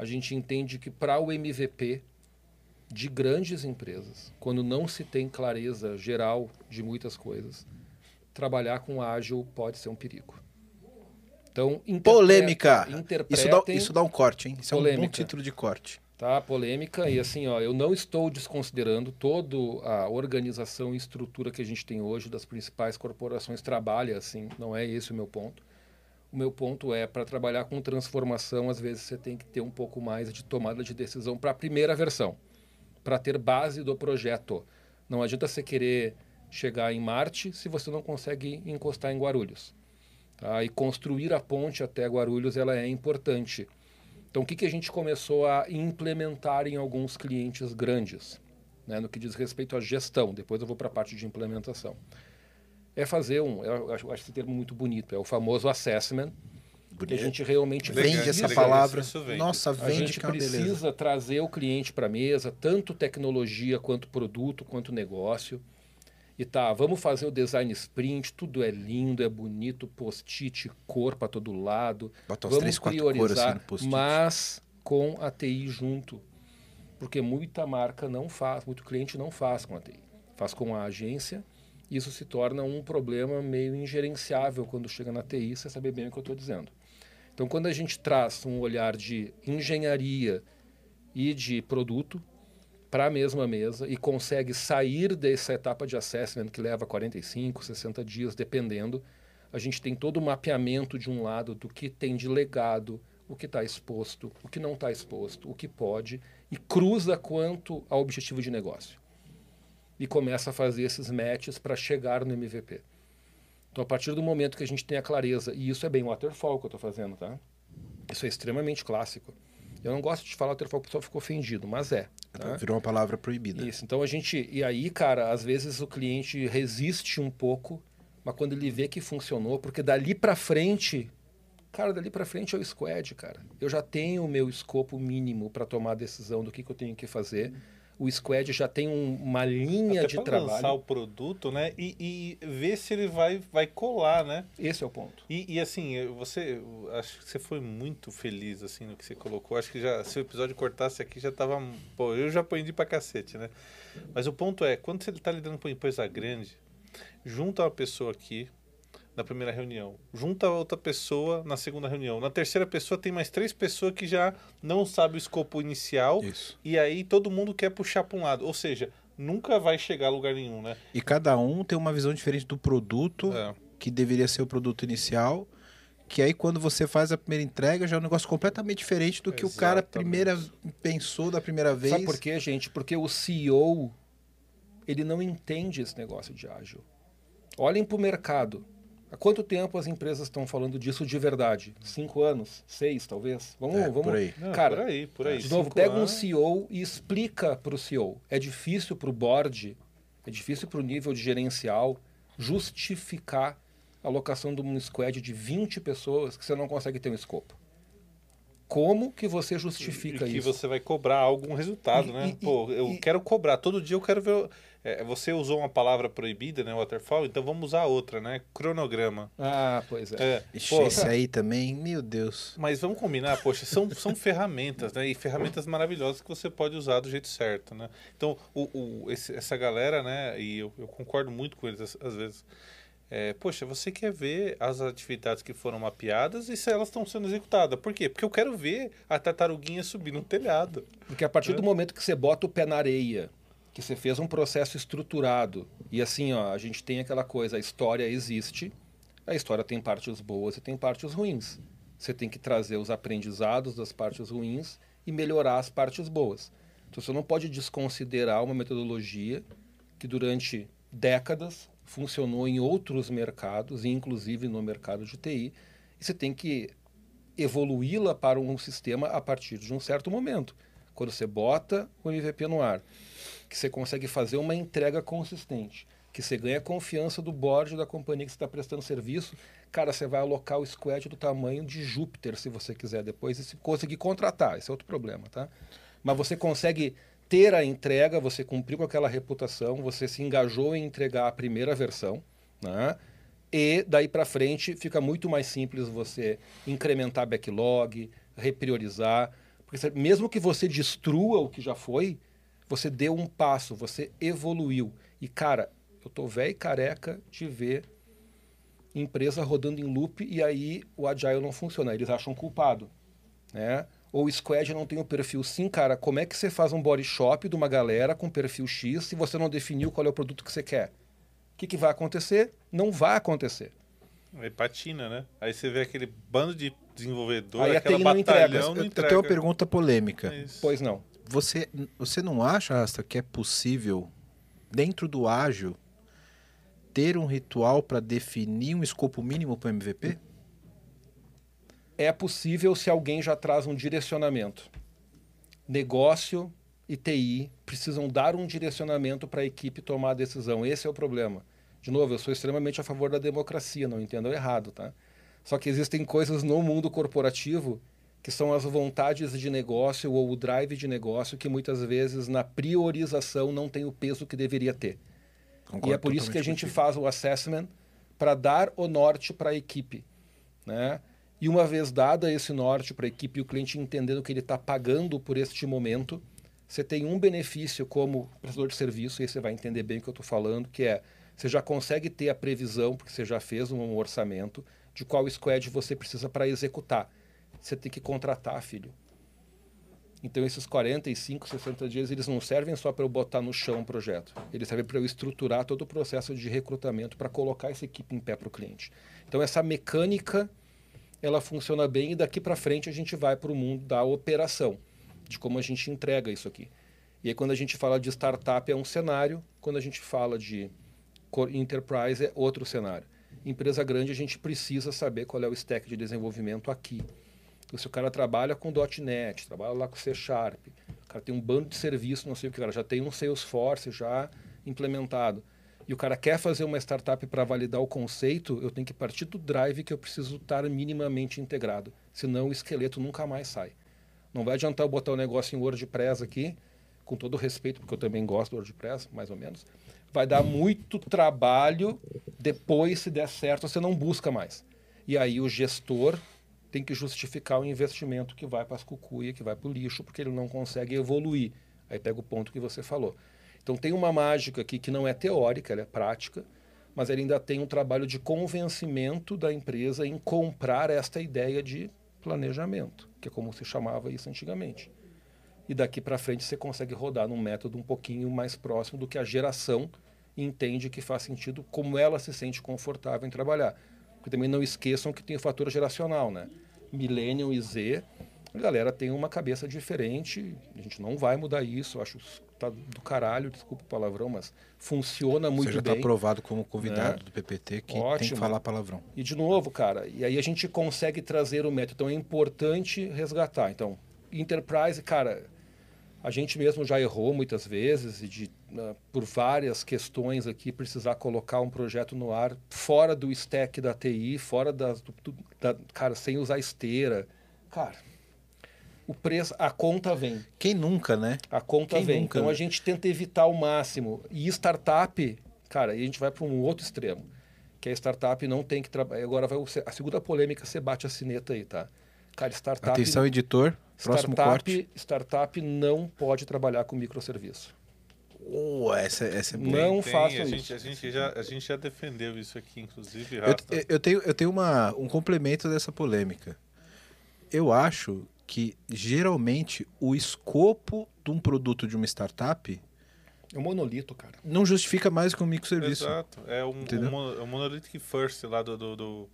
Speaker 3: A gente entende que para o MVP de grandes empresas, quando não se tem clareza geral de muitas coisas, trabalhar com ágil pode ser um perigo. Então, interpreta-
Speaker 1: Polêmica! Isso dá, isso dá um corte, hein? Isso é um bom
Speaker 3: Polêmica.
Speaker 1: título de corte.
Speaker 3: tá? Polêmica e assim, ó, eu não estou desconsiderando toda a organização e estrutura que a gente tem hoje das principais corporações trabalha assim, não é esse o meu ponto. O meu ponto é para trabalhar com transformação, às vezes você tem que ter um pouco mais de tomada de decisão para a primeira versão, para ter base do projeto. Não adianta você querer chegar em Marte se você não consegue encostar em Guarulhos. Tá? E construir a ponte até Guarulhos ela é importante. Então, o que, que a gente começou a implementar em alguns clientes grandes, né, no que diz respeito à gestão? Depois eu vou para a parte de implementação. É fazer um, eu acho, eu acho esse termo muito bonito, é o famoso assessment, que a gente realmente
Speaker 2: Legal,
Speaker 1: Vende essa
Speaker 2: legal,
Speaker 1: palavra.
Speaker 2: vende.
Speaker 1: Nossa,
Speaker 3: a
Speaker 1: vende
Speaker 3: gente
Speaker 1: que é
Speaker 3: precisa
Speaker 1: beleza.
Speaker 3: trazer o cliente para a mesa, tanto tecnologia, quanto produto, quanto negócio. E tá, vamos fazer o design sprint, tudo é lindo, é bonito, post-it, cor para todo lado.
Speaker 1: Bota
Speaker 3: vamos
Speaker 1: três, quatro cores
Speaker 3: priorizar,
Speaker 1: assim
Speaker 3: mas com a TI junto. Porque muita marca não faz, muito cliente não faz com a TI. Faz com a agência. Isso se torna um problema meio ingerenciável quando chega na TI, você sabe bem o que eu estou dizendo. Então, quando a gente traz um olhar de engenharia e de produto para a mesma mesa e consegue sair dessa etapa de assessment que leva 45, 60 dias, dependendo, a gente tem todo o mapeamento de um lado do que tem de legado, o que está exposto, o que não está exposto, o que pode, e cruza quanto ao objetivo de negócio. E começa a fazer esses matches para chegar no MVP. Então, a partir do momento que a gente tem a clareza, e isso é bem waterfall que eu estou fazendo, tá? Isso é extremamente clássico. Eu não gosto de falar waterfall, o pessoal ficou ofendido, mas é. Tá?
Speaker 1: Virou uma palavra proibida.
Speaker 3: Isso. Então a gente. E aí, cara, às vezes o cliente resiste um pouco, mas quando ele vê que funcionou, porque dali para frente. Cara, dali para frente é o squad, cara. Eu já tenho o meu escopo mínimo para tomar a decisão do que, que eu tenho que fazer. O squad já tem um- uma linha
Speaker 2: Até
Speaker 3: de trabalho.
Speaker 2: lançar o produto, né? E, e ver se ele vai, vai colar, né?
Speaker 3: Esse é o ponto.
Speaker 2: E, e, assim, você, acho que você foi muito feliz assim no que você colocou. Acho que já, se o episódio cortasse aqui já tava, pô, eu já aprendi pra cacete, né? Mas o ponto é, quando você tá lidando com uma empresa grande, junta uma pessoa aqui na primeira reunião, junta outra pessoa na segunda reunião, na terceira pessoa tem mais três pessoas que já não sabem o escopo inicial
Speaker 1: Isso.
Speaker 2: e aí todo mundo quer puxar para um lado, ou seja, nunca vai chegar a lugar nenhum, né?
Speaker 1: E cada um tem uma visão diferente do produto,
Speaker 2: É.
Speaker 1: que deveria ser o produto inicial. Que aí, quando você faz a primeira entrega, já é um negócio completamente diferente do que o cara
Speaker 2: Exatamente.
Speaker 1: primeira pensou da primeira vez.
Speaker 3: Sabe por quê, gente? Porque o CEO ele não entende esse negócio de ágil. Olhem para o mercado. Há quanto tempo as empresas estão falando disso de verdade? Cinco anos? Seis, talvez? Vamos,
Speaker 1: É,
Speaker 3: vamos.
Speaker 1: por aí.
Speaker 2: Não,
Speaker 3: Cara,
Speaker 2: por aí, por aí.
Speaker 3: De novo, pega um
Speaker 2: anos.
Speaker 3: CEO e explica para o CEO. É difícil para o board, é difícil para o nível de gerencial justificar a alocação de um squad de 20 pessoas que você não consegue ter um escopo. Como que você justifica
Speaker 2: e que
Speaker 3: isso?
Speaker 2: você vai cobrar algum resultado,
Speaker 3: E-
Speaker 2: né?
Speaker 3: e-
Speaker 2: Pô, eu
Speaker 3: e-
Speaker 2: quero cobrar. Todo dia eu quero ver. É, você usou uma palavra proibida, né? Waterfall, então vamos usar outra, né? Cronograma.
Speaker 3: Ah, pois é.
Speaker 2: É,
Speaker 1: Ixi,
Speaker 2: pô,
Speaker 1: esse aí também, meu Deus.
Speaker 2: mas vamos combinar, poxa, são, são ferramentas, né? E ferramentas maravilhosas que você pode usar do jeito certo, né? Então, o, o- esse- essa galera, né? E eu, eu concordo muito com eles às, às vezes. É, poxa, você quer ver as atividades que foram mapeadas e se elas estão sendo executadas. Por quê? Porque eu quero ver a tartaruguinha subir no telhado.
Speaker 3: Porque a partir
Speaker 2: É.
Speaker 3: do momento que você bota o pé na areia, que você fez um processo estruturado, e assim, ó, a gente tem aquela coisa, a história existe, A história tem partes boas e tem partes ruins. Você tem que trazer os aprendizados das partes ruins e melhorar as partes boas. Então você não pode desconsiderar uma metodologia que durante décadas funcionou em outros mercados, inclusive no mercado de TI, e você tem que evoluí-la para um sistema a partir de um certo momento. Quando você bota o MVP no ar, que você consegue fazer uma entrega consistente, que você ganha confiança do board da companhia que está prestando serviço, cara, você vai alocar o squad do tamanho de Júpiter, se você quiser depois, e se conseguir contratar, esse é outro problema, tá? Mas você consegue ter a entrega, você cumpriu com aquela reputação, você se engajou em entregar a primeira versão, né? E daí para frente fica muito mais simples você incrementar backlog, repriorizar, porque mesmo que você destrua o que já foi, você deu um passo, você evoluiu. E cara, eu tô velho careca de ver empresa rodando em loop e aí o agile não funciona, eles acham culpado, né? Ou o squad não tem o perfil sim, cara, como é que você faz um body shop de uma galera com perfil X se você não definiu qual é o produto que você quer? O que, que vai acontecer? Não vai acontecer.
Speaker 2: Aí patina, né? Aí você vê aquele bando de desenvolvedor,
Speaker 3: Aí a
Speaker 2: aquela
Speaker 3: TI não entrega.
Speaker 2: batalhão
Speaker 1: Eu,
Speaker 2: não
Speaker 1: eu
Speaker 2: entrega.
Speaker 1: tenho uma pergunta polêmica.
Speaker 2: É.
Speaker 3: Pois não.
Speaker 1: Você, você não acha, Asta, que é possível, dentro do ágil, ter um ritual para definir um escopo mínimo para o MVP?
Speaker 3: é possível se alguém já traz um direcionamento. Negócio e TI precisam dar um direcionamento para a equipe tomar a decisão. Esse é o problema. De novo, eu sou extremamente a favor da democracia, não entendam errado, tá? Só que existem coisas no mundo corporativo que são as vontades de negócio ou o drive de negócio que muitas vezes na priorização não tem o peso que deveria ter.
Speaker 1: Concordo
Speaker 3: e é por isso que a gente
Speaker 1: contigo.
Speaker 3: faz o assessment para dar o norte para a equipe. Né? E uma vez dada esse norte para a equipe e o cliente entendendo que ele está pagando por este momento, você tem um benefício como prestador de serviço, e você vai entender bem o que eu estou falando, que é você já consegue ter a previsão, porque você já fez um orçamento, de qual squad você precisa para executar. Você tem que contratar, filho. Então esses 45, 60 dias, eles não servem só para eu botar no chão o projeto. Eles servem para eu estruturar todo o processo de recrutamento para colocar essa equipe em pé para o cliente. Então essa mecânica, ela funciona bem e daqui para frente a gente vai para o mundo da operação, de como a gente entrega isso aqui. E aí quando a gente fala de startup é um cenário, quando a gente fala de enterprise é outro cenário. Empresa grande a gente precisa saber qual é o stack de desenvolvimento aqui. Se o cara trabalha com .NET, trabalha lá com C Sharp, o cara tem um bando de serviço, não sei o que, cara já tem um Salesforce já implementado, e o cara quer fazer uma startup para validar o conceito, eu tenho que partir do drive que eu preciso estar minimamente integrado. Senão o esqueleto nunca mais sai. Não vai adiantar eu botar o negócio em WordPress aqui, com todo respeito, porque eu também gosto do WordPress, mais ou menos. Vai dar muito trabalho, depois, se der certo, você não busca mais. E aí o gestor tem que justificar o investimento que vai para as cucuia, que vai para o lixo, porque ele não consegue evoluir. Aí pega o ponto que você falou. Então tem uma mágica aqui que não é teórica, ela é prática, mas ela ainda tem um trabalho de convencimento da empresa em comprar esta ideia de planejamento, que é como se chamava isso antigamente. E daqui para frente você consegue rodar num método um pouquinho mais próximo do que a geração entende que faz sentido, como ela se sente confortável em trabalhar. Porque também não esqueçam que tem o fator geracional, né? Millennial e Z, a galera tem uma cabeça diferente, a gente não vai mudar isso, eu acho tá do caralho, desculpa o palavrão, mas funciona muito
Speaker 1: Você já
Speaker 3: bem.
Speaker 1: está aprovado como convidado
Speaker 3: Né?
Speaker 1: do PPT que tem
Speaker 3: Ótimo.
Speaker 1: que falar palavrão.
Speaker 3: E de novo, cara, e aí a gente consegue trazer o método. Então é importante resgatar. Então, Enterprise, cara, a gente mesmo já errou muitas vezes e de, por várias questões aqui precisar colocar um projeto no ar fora do stack da TI, fora das, do, da, cara, sem usar esteira. Cara, o preço, a conta vem.
Speaker 1: Quem nunca, né?
Speaker 3: A conta
Speaker 1: Quem
Speaker 3: vem.
Speaker 1: nunca,
Speaker 3: então
Speaker 1: né?
Speaker 3: a gente tenta evitar ao máximo. E startup, cara, aí a gente vai para um outro extremo. Que a startup não tem que trabalhar. Agora vai o- a segunda polêmica, você bate a sineta aí, tá? Cara, startup.
Speaker 1: Atenção, editor. Próximo corte.
Speaker 3: startup, startup não pode trabalhar com microserviço.
Speaker 1: Oh, essa, essa é boa.
Speaker 3: Não
Speaker 2: Tem,
Speaker 3: façam
Speaker 2: a
Speaker 3: isso.
Speaker 2: gente, a gente já a gente já defendeu isso aqui, inclusive.
Speaker 1: Eu, eu- eu tenho, eu tenho uma, um complemento dessa polêmica. Eu acho que, geralmente, o escopo de um produto de uma startup
Speaker 3: É um monolito, cara.
Speaker 1: Não justifica mais que um microserviço.
Speaker 2: Exato. É um, um, mono- um Monolithic First lá do. do, do-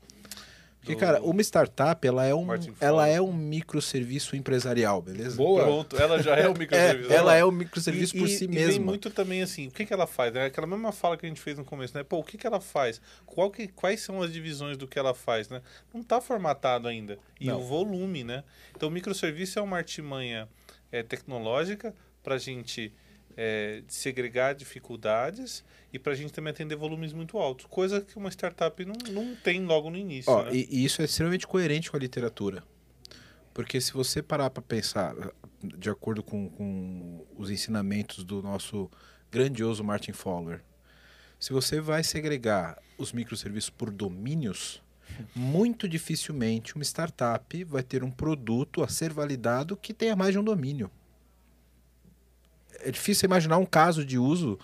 Speaker 1: Porque,
Speaker 2: do-
Speaker 1: cara, uma startup, ela é um, ela é um microserviço empresarial, beleza?
Speaker 3: Boa.
Speaker 2: Pronto, ela já é um
Speaker 1: É,
Speaker 2: microserviço.
Speaker 1: ela é um microserviço
Speaker 2: E-
Speaker 1: por
Speaker 2: e-
Speaker 1: si
Speaker 2: e
Speaker 1: mesma.
Speaker 2: muito também assim, o que, que ela faz? É aquela mesma fala que a gente fez no começo, né? Pô, o que, que ela faz? Qual que, quais são as divisões do que ela faz, né? Não está formatado ainda. E
Speaker 3: Não.
Speaker 2: o volume, né? Então, o microserviço é uma artimanha é, tecnológica para a gente é, segregar dificuldades e para a gente também atender volumes muito altos. Coisa que uma startup não, não tem logo no início,
Speaker 1: Ó,
Speaker 2: né?
Speaker 1: e, e isso é extremamente coerente com a literatura. Porque se você parar para pensar, de acordo com, com os ensinamentos do nosso grandioso Martin Fowler, se você vai segregar os microserviços por domínios, muito dificilmente uma startup vai ter um produto a ser validado que tenha mais de um domínio. É difícil imaginar um caso de uso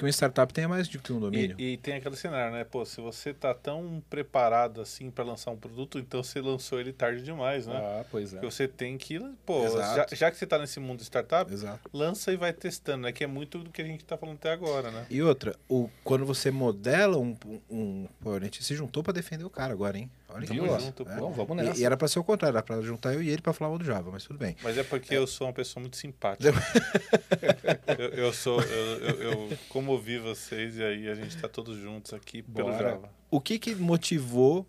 Speaker 1: que uma startup tenha mais de que um domínio.
Speaker 2: E, e tem aquele cenário, né? Pô, se você tá tão preparado assim para lançar um produto, então você lançou ele tarde demais, né?
Speaker 3: Ah, pois é.
Speaker 2: Porque você tem que, pô, já, já que você tá nesse mundo startup,
Speaker 1: Exato.
Speaker 2: lança e vai testando, né? Que é muito do que a gente tá falando até agora, né?
Speaker 1: E outra, o, quando você modela um, um. Pô, a gente se juntou pra defender o cara agora, hein? Olha que
Speaker 2: Tamo
Speaker 1: negócio.
Speaker 2: junto,
Speaker 1: É.
Speaker 3: vamos
Speaker 1: E,
Speaker 3: nessa.
Speaker 1: e era pra ser o contrário, era pra juntar eu e ele pra falar do Java, mas tudo bem.
Speaker 2: Mas é porque eu sou uma pessoa muito simpática. eu, eu sou, eu, eu, eu comovi vocês e aí a gente tá todos juntos aqui pelo
Speaker 3: Bora.
Speaker 2: Java.
Speaker 1: O que que motivou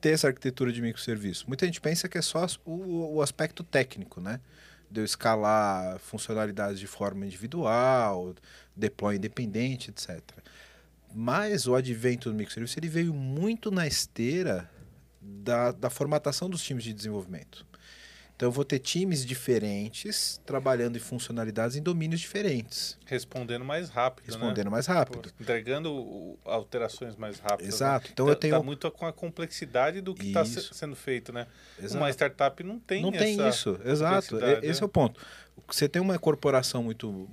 Speaker 1: ter essa arquitetura de microserviço? Muita gente pensa que é só o, o aspecto técnico, né? De eu escalar funcionalidades de forma individual, deploy independente, etc. Mas o advento do microserviço ele veio muito na esteira da, da formatação dos times de desenvolvimento. Então eu vou ter times diferentes trabalhando em funcionalidades em domínios diferentes,
Speaker 2: Respondendo mais rápido,
Speaker 1: respondendo mais
Speaker 2: né?
Speaker 1: rápido.
Speaker 2: Pô, entregando alterações mais rápidas.
Speaker 1: Exato.
Speaker 2: Né?
Speaker 1: Então eu
Speaker 2: Tá-
Speaker 1: tenho
Speaker 2: Tá muito com a complexidade do que está sendo feito, né?
Speaker 1: Exato.
Speaker 2: Uma startup não tem
Speaker 1: não tem isso, exato. Esse
Speaker 2: né?
Speaker 1: é o ponto. Você tem uma corporação muito,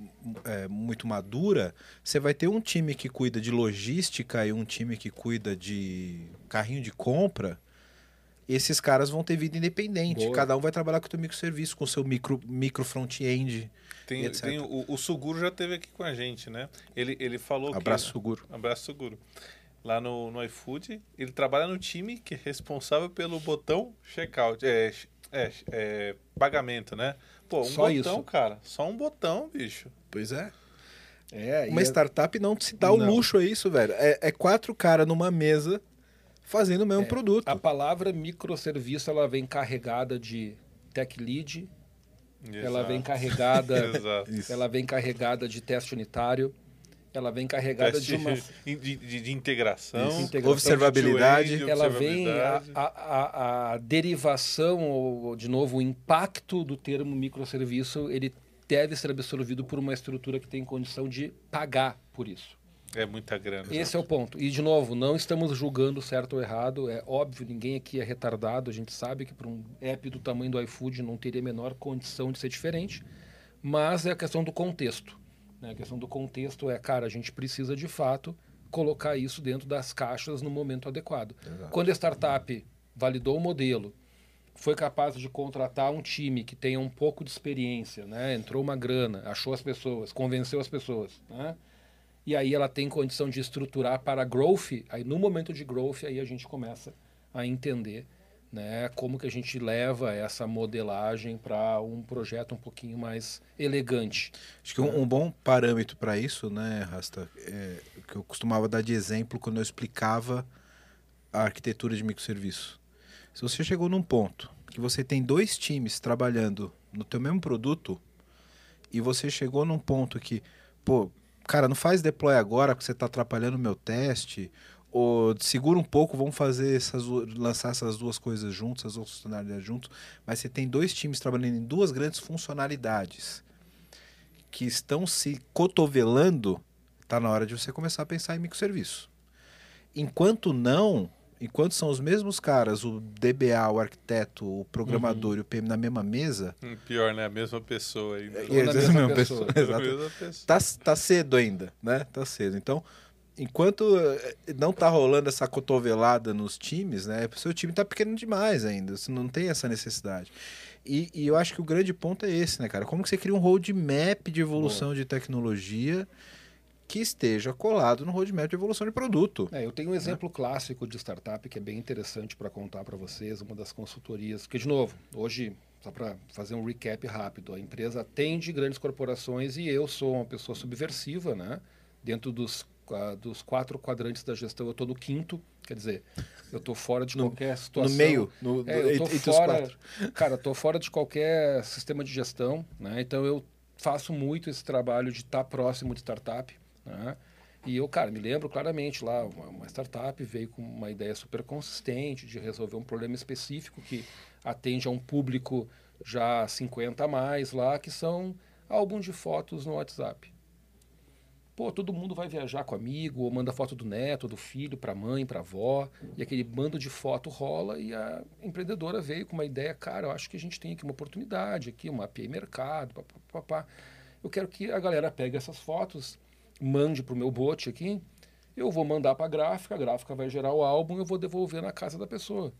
Speaker 1: é, muito madura, você vai ter um time que cuida de logística e um time que cuida de carrinho de compra. Esses caras vão ter vida independente.
Speaker 3: Boa.
Speaker 1: Cada um vai trabalhar com o seu microserviço, com o seu micro, micro front-end.
Speaker 2: Tem,
Speaker 1: etc.
Speaker 2: tem o, o Suguro já esteve aqui com a gente, né? Ele, ele falou
Speaker 1: Abraço
Speaker 2: que...
Speaker 1: seguro.
Speaker 2: Abraço Suguro. Lá no, no iFood, ele trabalha no time que é responsável pelo botão checkout. É, é, é pagamento, né? Pô, um
Speaker 3: Só
Speaker 2: botão,
Speaker 3: isso.
Speaker 2: cara. Só um botão, bicho.
Speaker 1: Pois é.
Speaker 3: É,
Speaker 1: Uma
Speaker 3: é-
Speaker 1: startup não se dá o
Speaker 3: Não.
Speaker 1: luxo a isso, velho. É, é quatro caras numa mesa fazendo o mesmo
Speaker 3: É,
Speaker 1: produto.
Speaker 3: a palavra microserviço ela vem carregada de tech lead, ela vem carregada,
Speaker 2: Exato.
Speaker 3: Ela vem carregada de teste unitário, ela vem carregada
Speaker 2: Teste
Speaker 3: de uma
Speaker 2: de, de- de integração.
Speaker 3: Isso, integração.
Speaker 1: Observabilidade.
Speaker 2: end-to-end,
Speaker 3: ela vem a,
Speaker 2: observabilidade.
Speaker 3: a, a, a derivação ou de novo o impacto do termo microserviço ele deve ser absorvido por uma estrutura que tem condição de pagar por isso.
Speaker 2: É muita grana.
Speaker 3: Esse é o ponto. E, de novo, não estamos julgando certo ou errado. É óbvio, ninguém aqui é retardado. A gente sabe que para um app do tamanho do iFood não teria a menor condição de ser diferente. Mas é a questão do contexto. né? A questão do contexto é, cara, a gente precisa de fato colocar isso dentro das caixas no momento adequado. Quando a startup validou o modelo, foi capaz de contratar um time que tenha um pouco de experiência, né? entrou uma grana, achou as pessoas, convenceu as pessoas, né? E aí ela tem condição de estruturar para growth, aí no momento de growth aí a gente começa a entender né, como que a gente leva essa modelagem para um projeto um pouquinho mais elegante.
Speaker 1: Acho que um, um bom parâmetro para isso, né, Rasta, é, que eu costumava dar de exemplo quando eu explicava a arquitetura de microserviço. Se você chegou num ponto que você tem dois times trabalhando no teu mesmo produto e você chegou num ponto que, pô, cara, não faz deploy agora porque você está atrapalhando o meu teste, ou segura um pouco, vamos fazer essas, lançar essas duas coisas juntas, essas duas funcionalidades juntos, mas você tem dois times trabalhando em duas grandes funcionalidades que estão se cotovelando, tá na hora de você começar a pensar em microserviço. Enquanto não, enquanto são os mesmos caras, o DBA, o arquiteto, o programador e o PM na mesma mesa,
Speaker 2: Hum, Pior, né? A mesma pessoa ainda.
Speaker 1: É, Exato,
Speaker 3: mesma
Speaker 1: mesma
Speaker 3: pessoa.
Speaker 1: pessoa,
Speaker 2: mesma pessoa.
Speaker 1: tá, tá cedo ainda, né? Tá cedo. Então, enquanto eh, não tá rolando essa cotovelada nos times, né? O seu time tá pequeno demais ainda, você não tem essa necessidade. E, e eu acho que o grande ponto é esse, né, cara? Como que você cria um roadmap de evolução de tecnologia que esteja colado no roadmap de evolução de produto?
Speaker 3: É, eu tenho um exemplo clássico de startup que é bem interessante para contar para vocês, uma das consultorias. Que, de novo, hoje, só para fazer um recap rápido, a empresa atende grandes corporações e eu sou uma pessoa subversiva, né? Dentro dos, ah, dos quatro quadrantes da gestão, eu estou no quinto, quer dizer, eu estou fora de
Speaker 1: No-
Speaker 3: qualquer situação.
Speaker 1: No meio, no,
Speaker 3: É, eu tô
Speaker 1: entre, entre os
Speaker 3: fora,
Speaker 1: quatro.
Speaker 3: cara, tô fora de qualquer sistema de gestão, né? Então eu faço muito esse trabalho de estar próximo de startup, né? E eu, cara, me lembro claramente lá, uma, uma startup veio com uma ideia super consistente de resolver um problema específico que atende a um público já 50 a mais lá, que são álbuns de fotos no WhatsApp. Pô, todo mundo vai viajar com amigo, ou manda foto do neto, do filho, para mãe, para avó, e aquele bando de foto rola e a empreendedora veio com uma ideia, cara, eu acho que a gente tem aqui uma oportunidade, aqui uma API mercado, papapá. Eu quero que a galera pegue essas fotos, mande para o meu bot aqui, eu vou mandar para a gráfica, a gráfica vai gerar o álbum e eu vou devolver na casa da pessoa.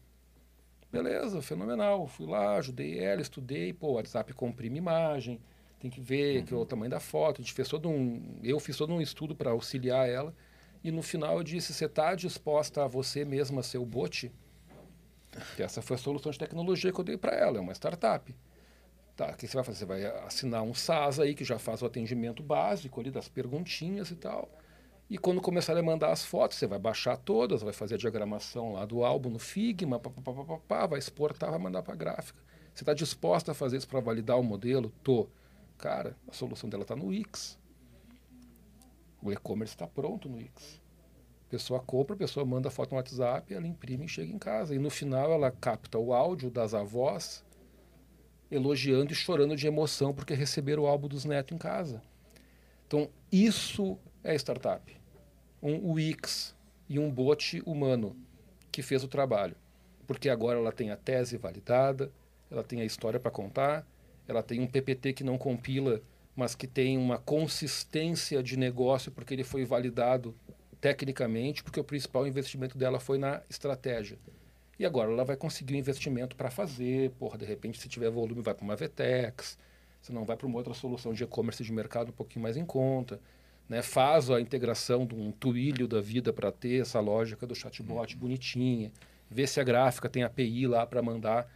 Speaker 3: Beleza, fenomenal. Fui lá, ajudei ela, estudei, pô, o WhatsApp comprime imagem, tem que ver que é o tamanho da foto. A gente fez todo um, eu fiz todo um estudo para auxiliar ela. E no final eu disse: você está disposta a você mesma ser o bot? Que essa foi a solução de tecnologia que eu dei para ela, é uma startup. Tá, o que você vai fazer? Você vai assinar um SaaS aí que já faz o atendimento básico ali das perguntinhas e tal. E quando começar a mandar as fotos, você vai baixar todas, vai fazer a diagramação lá do álbum no Figma, pá, pá, pá, pá, vai exportar, vai mandar para a gráfica. Você está disposta a fazer isso para validar o modelo? Tô. Cara, a solução dela está no Wix. O e-commerce está pronto no Wix. A pessoa compra, a pessoa manda a foto no WhatsApp, ela imprime e chega em casa. E no final ela capta o áudio das avós elogiando e chorando de emoção porque receberam o álbum dos netos em casa. Então, isso é startup. Um UX e um bot humano que fez o trabalho. Porque agora ela tem a tese validada, ela tem a história para contar, ela tem um PPT que não compila, mas que tem uma consistência de negócio porque ele foi validado tecnicamente, porque o principal investimento dela foi na estratégia. E agora ela vai conseguir um investimento para fazer, porra, de repente se tiver volume vai para uma Vetex, se não vai para uma outra solução de e-commerce de mercado um pouquinho mais em conta, né? Faz a integração de um Twilio da vida para ter essa lógica do chatbot bonitinha, vê se a gráfica tem API lá para mandar.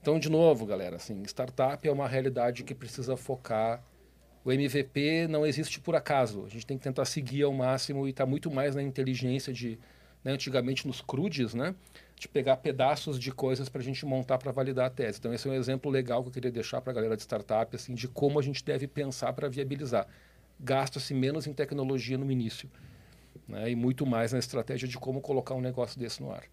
Speaker 3: Então, de novo, galera, assim, startup é uma realidade que precisa focar. O MVP não existe por acaso. A gente tem que tentar seguir ao máximo e está muito mais na inteligência de, né, antigamente nos crudes, né? De pegar pedaços de coisas para a gente montar para validar a tese. Então, esse é um exemplo legal que eu queria deixar para a galera de startup, assim, de como a gente deve pensar para viabilizar. Gasta-se menos em tecnologia no início né, e muito mais na estratégia de como colocar um negócio desse no ar.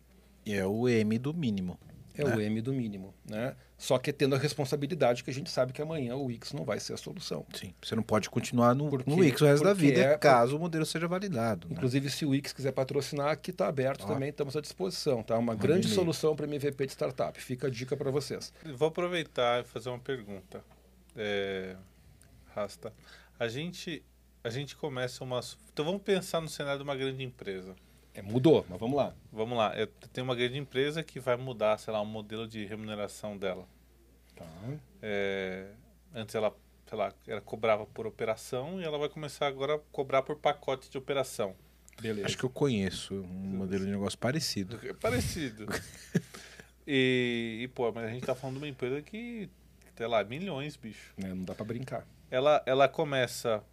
Speaker 1: É o M do mínimo.
Speaker 3: É o M do mínimo. Né? Só que tendo a responsabilidade que a gente sabe que amanhã o Wix não vai ser a solução.
Speaker 1: Sim. Você não pode continuar no,
Speaker 3: Porque-
Speaker 1: no Wix o resto da vida,
Speaker 3: é-
Speaker 1: caso o modelo seja validado. né?
Speaker 3: Inclusive, se o Wix quiser patrocinar, aqui está aberto
Speaker 1: Ó.
Speaker 3: também, estamos à disposição. Tá? Uma grande solução para MVP de startup. Fica a dica para vocês.
Speaker 2: Vou aproveitar e fazer uma pergunta. É, Rasta. A gente, a gente começa uma. Então vamos pensar no cenário de uma grande empresa.
Speaker 3: É, mudou, mas vamos lá.
Speaker 2: Vamos lá. Eu tenho uma grande empresa que vai mudar, sei lá, o modelo de remuneração dela.
Speaker 3: Tá.
Speaker 2: É, antes ela, sei lá, ela cobrava por operação e ela vai começar agora a cobrar por pacote de operação.
Speaker 3: Beleza.
Speaker 1: Acho que eu conheço um modelo de negócio parecido.
Speaker 2: É parecido. e, e, pô, mas a gente tá falando de uma empresa que, sei lá, milhões, bicho.
Speaker 3: Né, Não dá para brincar.
Speaker 2: Ela, ela começa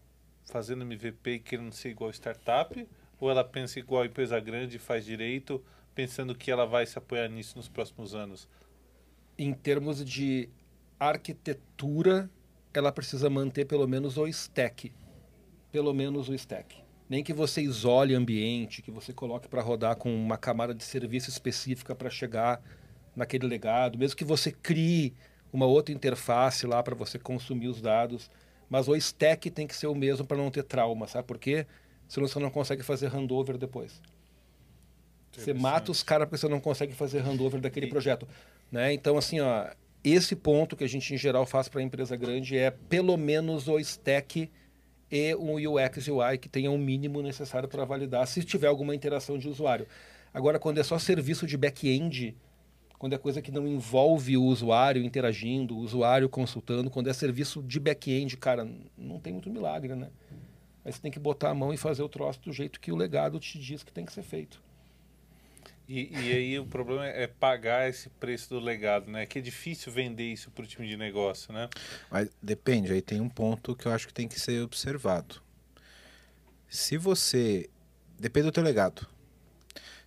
Speaker 2: fazendo MVP e querendo ser igual startup, ou ela pensa igual empresa grande e faz direito, pensando que ela vai se apoiar nisso nos próximos anos?
Speaker 3: Em termos de arquitetura, ela precisa manter pelo menos o stack. Pelo menos o stack. Nem que você isole ambiente, que você coloque para rodar com uma camada de serviço específica para chegar naquele legado, mesmo que você crie uma outra interface lá para você consumir os dados, mas o stack tem que ser o mesmo para não ter trauma, sabe por quê? Senão você não consegue fazer handover depois. Você mata os caras porque você não consegue fazer handover daquele
Speaker 2: E-
Speaker 3: projeto. Né? Então, assim, ó, esse ponto que a gente, em geral, faz para a empresa grande é pelo menos o stack e um UX UI que tenha o mínimo necessário para validar, se tiver alguma interação de usuário. Agora, quando é só serviço de back-end, quando é coisa que não envolve o usuário interagindo, o usuário consultando, quando é serviço de back-end, cara, não tem muito milagre, né? Aí você tem que botar a mão e fazer o troço do jeito que o legado te diz que tem que ser feito.
Speaker 2: E, e aí o problema é pagar esse preço do legado, né? Que é difícil vender isso para o time de negócio, né?
Speaker 1: Mas depende, aí tem um ponto que eu acho que tem que ser observado. Se você. Depende do teu legado.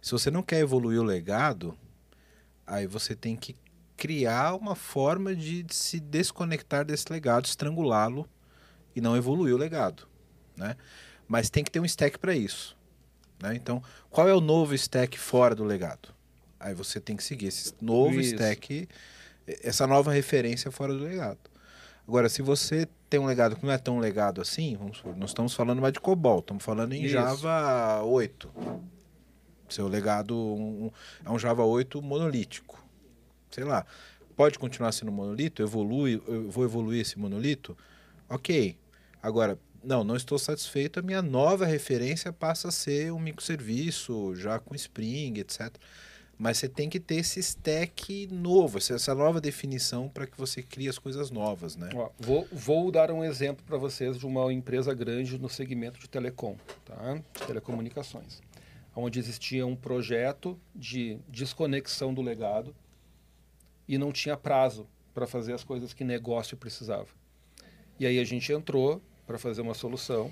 Speaker 1: Se você não quer evoluir o legado, aí você tem que criar uma forma de se desconectar desse legado, estrangulá-lo e não evoluir o legado, né? Mas tem que ter um stack para isso, né? Então, qual é o novo stack fora do legado? Aí você tem que seguir esse novo
Speaker 3: Isso.
Speaker 1: stack, essa nova referência fora do legado. Agora, se você tem um legado que não é tão legado assim, vamos supor, nós estamos falando mais de COBOL, estamos falando em
Speaker 3: Isso.
Speaker 1: Java 8. Seu legado um- é um Java 8 monolítico. Sei lá. Pode continuar sendo monolito? Evolui, eu vou evoluir esse monolito? Ok. Agora, não, não estou satisfeito. A minha nova referência passa a ser um microserviço, já com Spring, etc. Mas você tem que ter esse stack novo, essa- nova definição para que você crie as coisas novas, né?
Speaker 3: Ó, vou, vou dar um exemplo para vocês de uma empresa grande no segmento de telecom, tá? de telecomunicações, onde existia um projeto de desconexão do legado e não tinha prazo para fazer as coisas que negócio precisava. E aí a gente entrou para fazer uma solução,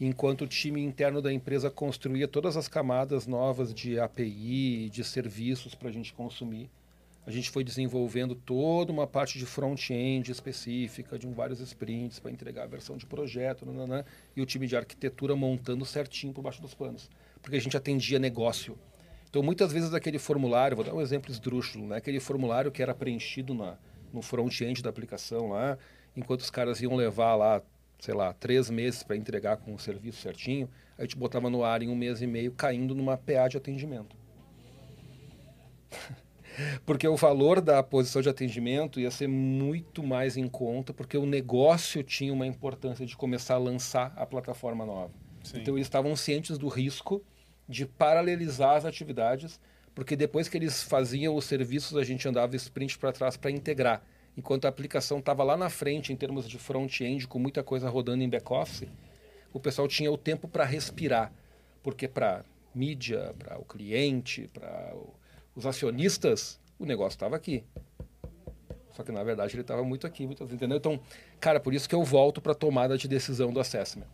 Speaker 3: enquanto o time interno da empresa construía todas as camadas novas de API, de serviços para a gente consumir. A gente foi desenvolvendo toda uma parte de front-end específica, de um vários sprints para entregar a versão de projeto, nananã, e o time de arquitetura montando certinho por baixo dos panos, porque a gente atendia negócio. Então, muitas vezes aquele formulário, vou dar um exemplo esdrúxulo, né? aquele formulário que era preenchido na, no front-end da aplicação lá, enquanto os caras iam levar lá, sei lá, três meses para entregar com o serviço certinho, a gente botava no ar em um mês e meio, caindo numa PA de atendimento. Porque o valor da posição de atendimento ia ser muito mais em conta, porque o negócio tinha uma importância de começar a lançar a plataforma nova.
Speaker 2: Sim.
Speaker 3: Então eles estavam cientes do risco de paralelizar as atividades, porque depois que eles faziam os serviços, a gente andava sprint para trás para integrar. Enquanto a aplicação estava lá na frente em termos de front-end, com muita coisa rodando em back-office, o pessoal tinha o tempo para respirar. Porque para mídia, para o cliente, para os acionistas, o negócio estava aqui. Só que na verdade ele estava muito aqui, muito entendeu? Então, cara, por isso que eu volto para a tomada de decisão do assessment.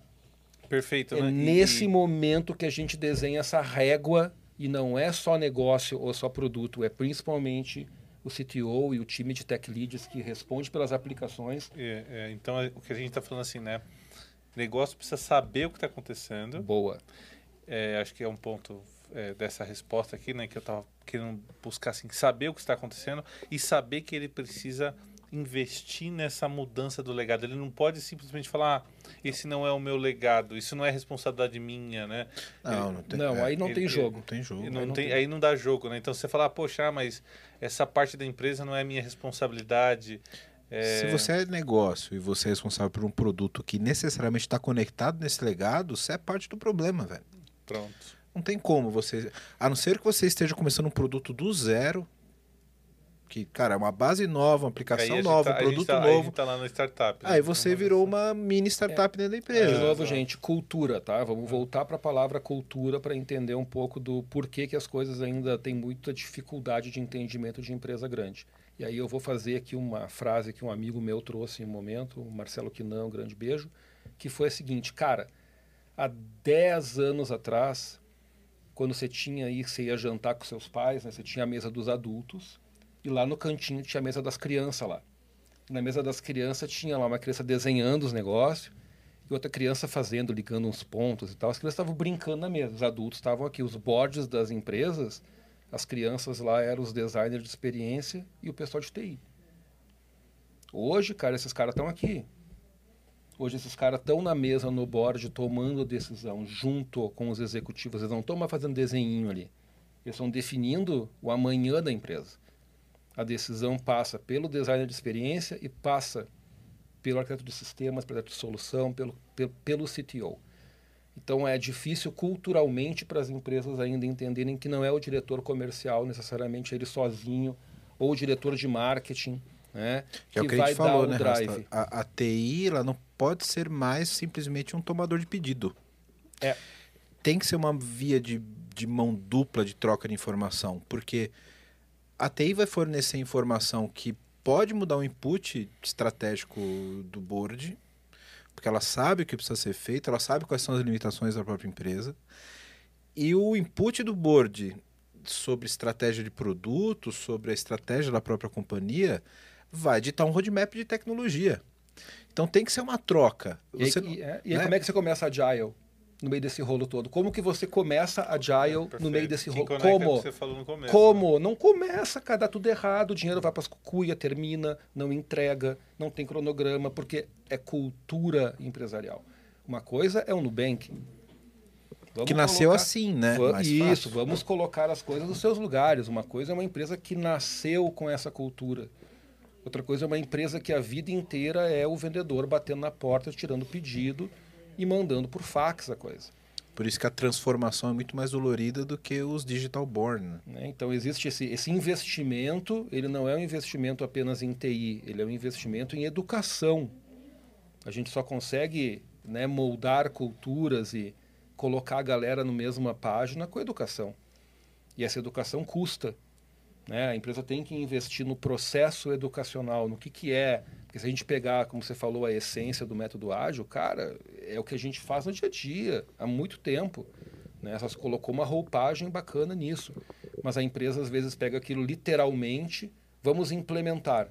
Speaker 2: Perfeito,
Speaker 3: É
Speaker 2: né?
Speaker 3: Nesse
Speaker 2: e-
Speaker 3: momento que a gente desenha essa régua e não é só negócio ou só produto, é principalmente o CTO e o time de tech leads que responde pelas aplicações.
Speaker 2: é, é, então, é, o que a gente está falando assim, né? Negócio precisa saber o que está acontecendo.
Speaker 3: Boa.
Speaker 2: É, acho que é um ponto é, dessa resposta aqui, né? Que eu estava querendo buscar, assim, saber o que está acontecendo e saber que ele precisa investir nessa mudança do legado. Ele não pode simplesmente falar, ah, esse não é o meu legado, isso não é responsabilidade minha, né?
Speaker 1: Não, não tem,
Speaker 3: Não,
Speaker 1: é,
Speaker 3: aí não
Speaker 2: ele-
Speaker 3: tem
Speaker 2: ele-
Speaker 3: jogo.
Speaker 1: não tem jogo.
Speaker 2: Não
Speaker 3: Aí não
Speaker 2: tem,
Speaker 3: tem.
Speaker 2: aí não dá jogo, né? Então você fala, ah, poxa, ah, mas essa parte da empresa não é minha responsabilidade. É,
Speaker 1: Se você é negócio e você é responsável por um produto que necessariamente está conectado nesse legado, você é parte do problema, velho.
Speaker 2: Pronto.
Speaker 1: Não tem como você. A não ser que você esteja começando um produto do zero, que, cara, é uma base nova, uma
Speaker 2: Aí
Speaker 1: aplicação nova,
Speaker 2: tá-
Speaker 1: um
Speaker 2: aí a gente
Speaker 1: produto
Speaker 2: tá- aí a
Speaker 1: novo.
Speaker 2: gente tá lá na startup. né?
Speaker 1: Aí você virou
Speaker 2: ver.
Speaker 1: uma mini startup dentro da empresa.
Speaker 3: De
Speaker 2: É,
Speaker 3: novo, gente, cultura, tá? Vamos voltar para a palavra cultura para entender um pouco do porquê que as coisas ainda têm muita dificuldade de entendimento de empresa grande. E aí eu vou fazer aqui uma frase que um amigo meu trouxe em um momento, o Marcelo Quinão, um grande beijo, que foi a seguinte, cara, há 10 anos atrás, quando você tinha aí, você ia jantar com seus pais, né? Você tinha a mesa dos adultos e lá no cantinho tinha a mesa das crianças lá. Na mesa das crianças tinha lá uma criança desenhando os negócios e outra criança fazendo, ligando uns pontos e tal. As crianças estavam brincando na mesa, os adultos estavam aqui. Os boards das empresas, as crianças lá eram os designers de experiência e o pessoal de TI. Hoje, cara, esses caras estão aqui. Hoje esses caras estão na mesa, no board, tomando decisão junto com os executivos. Eles não estão mais fazendo desenho ali. Eles estão definindo o amanhã da empresa. A decisão passa pelo designer de experiência e passa pelo arquiteto de sistemas, pelo arquiteto de solução, pelo, pelo, pelo CTO. Então é difícil culturalmente para as empresas ainda entenderem que não é o diretor comercial necessariamente ele sozinho ou o diretor de marketing, né?
Speaker 1: Que, é o que a
Speaker 3: vai
Speaker 1: gente falou, né,
Speaker 3: drive.
Speaker 1: A, a TI ela não pode ser mais simplesmente um tomador de pedido.
Speaker 3: É.
Speaker 1: Tem que ser uma via de, de mão dupla de troca de informação, porque a TI vai fornecer informação que pode mudar o input estratégico do board, porque ela sabe o que precisa ser feito, ela sabe quais são as limitações da própria empresa, e o input do board sobre estratégia de produto, sobre a estratégia da própria companhia, vai ditar um roadmap de tecnologia. Então tem que ser uma troca.
Speaker 3: E aí,
Speaker 1: Você
Speaker 3: e- é, e aí
Speaker 1: né?
Speaker 3: como é que você começa Agile no meio desse rolo todo? Como que você começa Agile no
Speaker 2: Perfeito.
Speaker 3: meio desse rolo? Como?
Speaker 2: que você falou no começo, né?
Speaker 3: Como? Não começa, cara, dá tudo errado, o dinheiro vai para as cucuia, termina, não entrega, não tem cronograma, porque é cultura empresarial. Uma coisa é o Nubank. Vamos
Speaker 1: que nasceu
Speaker 3: colocar-
Speaker 1: assim, né?
Speaker 3: Va-
Speaker 1: Mais
Speaker 3: Isso,
Speaker 1: fácil.
Speaker 3: vamos colocar as coisas nos seus lugares. Uma coisa é uma empresa que nasceu com essa cultura. Outra coisa é uma empresa que a vida inteira é o vendedor batendo na porta, tirando pedido e mandando por fax a coisa.
Speaker 1: Por isso que a transformação é muito mais dolorida do que os digital born. né?
Speaker 3: né? Então existe esse, esse investimento, ele não é um investimento apenas em TI, ele é um investimento em educação. A gente só consegue né, moldar culturas e colocar a galera no mesma página com educação. E essa educação custa. Né? A empresa tem que investir no processo educacional, no que, que é. Porque se a gente pegar, como você falou, a essência do método ágil, cara, é o que a gente faz no dia a dia, há muito tempo. Né? Se colocou uma roupagem bacana nisso. Mas a empresa às vezes pega aquilo literalmente, vamos implementar.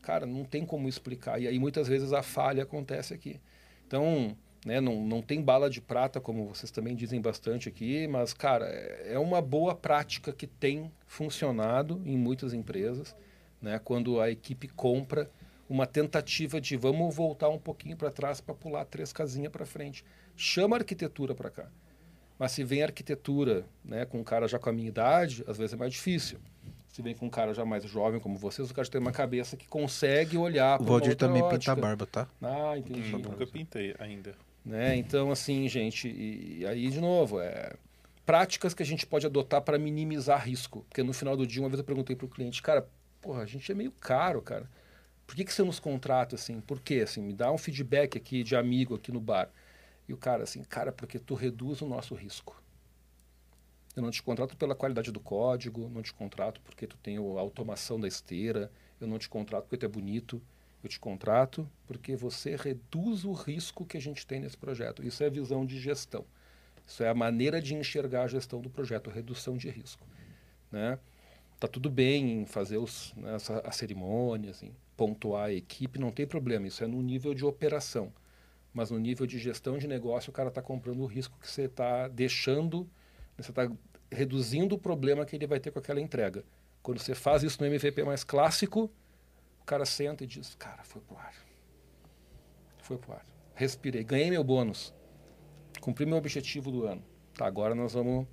Speaker 3: Cara, não tem como explicar. E aí muitas vezes a falha acontece aqui. Então, né, não, não tem bala de prata, como vocês também dizem bastante aqui, mas, cara, é uma boa prática que tem funcionado em muitas empresas, né, quando a equipe compra uma tentativa de vamos voltar um pouquinho para trás para pular três casinhas para frente. Chama a arquitetura para cá. Mas se vem arquitetura né, com um cara já com a minha idade, às vezes é mais difícil. Se vem com um cara já mais jovem como vocês, o cara tem uma cabeça que consegue olhar
Speaker 1: O
Speaker 3: para
Speaker 1: Valdir também pinta a
Speaker 3: ótica.
Speaker 1: barba, tá?
Speaker 3: Ah, entendi.
Speaker 2: Hum, nunca pintei ainda.
Speaker 3: Né? Então, assim, gente, e, aí, de novo, é práticas que a gente pode adotar para minimizar risco. Porque no final do dia, uma vez eu perguntei para o cliente, cara, porra, a gente é meio caro, cara. Por que, que você nos contrata assim? Por quê? Assim, me dá um feedback aqui de amigo aqui no bar. E o cara assim, cara, porque tu reduz o nosso risco. Eu não te contrato pela qualidade do código, não te contrato porque tu tem a automação da esteira, eu não te contrato porque tu é bonito, eu te contrato porque você reduz o risco que a gente tem nesse projeto. Isso é visão de gestão. Isso é a maneira de enxergar a gestão do projeto, a redução de risco. Né? Tá tudo bem em fazer os, né, essa, as cerimônias, em pontuar a equipe, não tem problema. Isso é no nível de operação. Mas no nível de gestão de negócio, o cara está comprando o risco que você está deixando, você está reduzindo o problema que ele vai ter com aquela entrega. Quando você faz isso no MVP mais clássico, o cara senta e diz: Cara, foi pro ar. Foi pro ar. Respirei, ganhei meu bônus. Cumpri meu objetivo do ano. Tá, agora nós vamos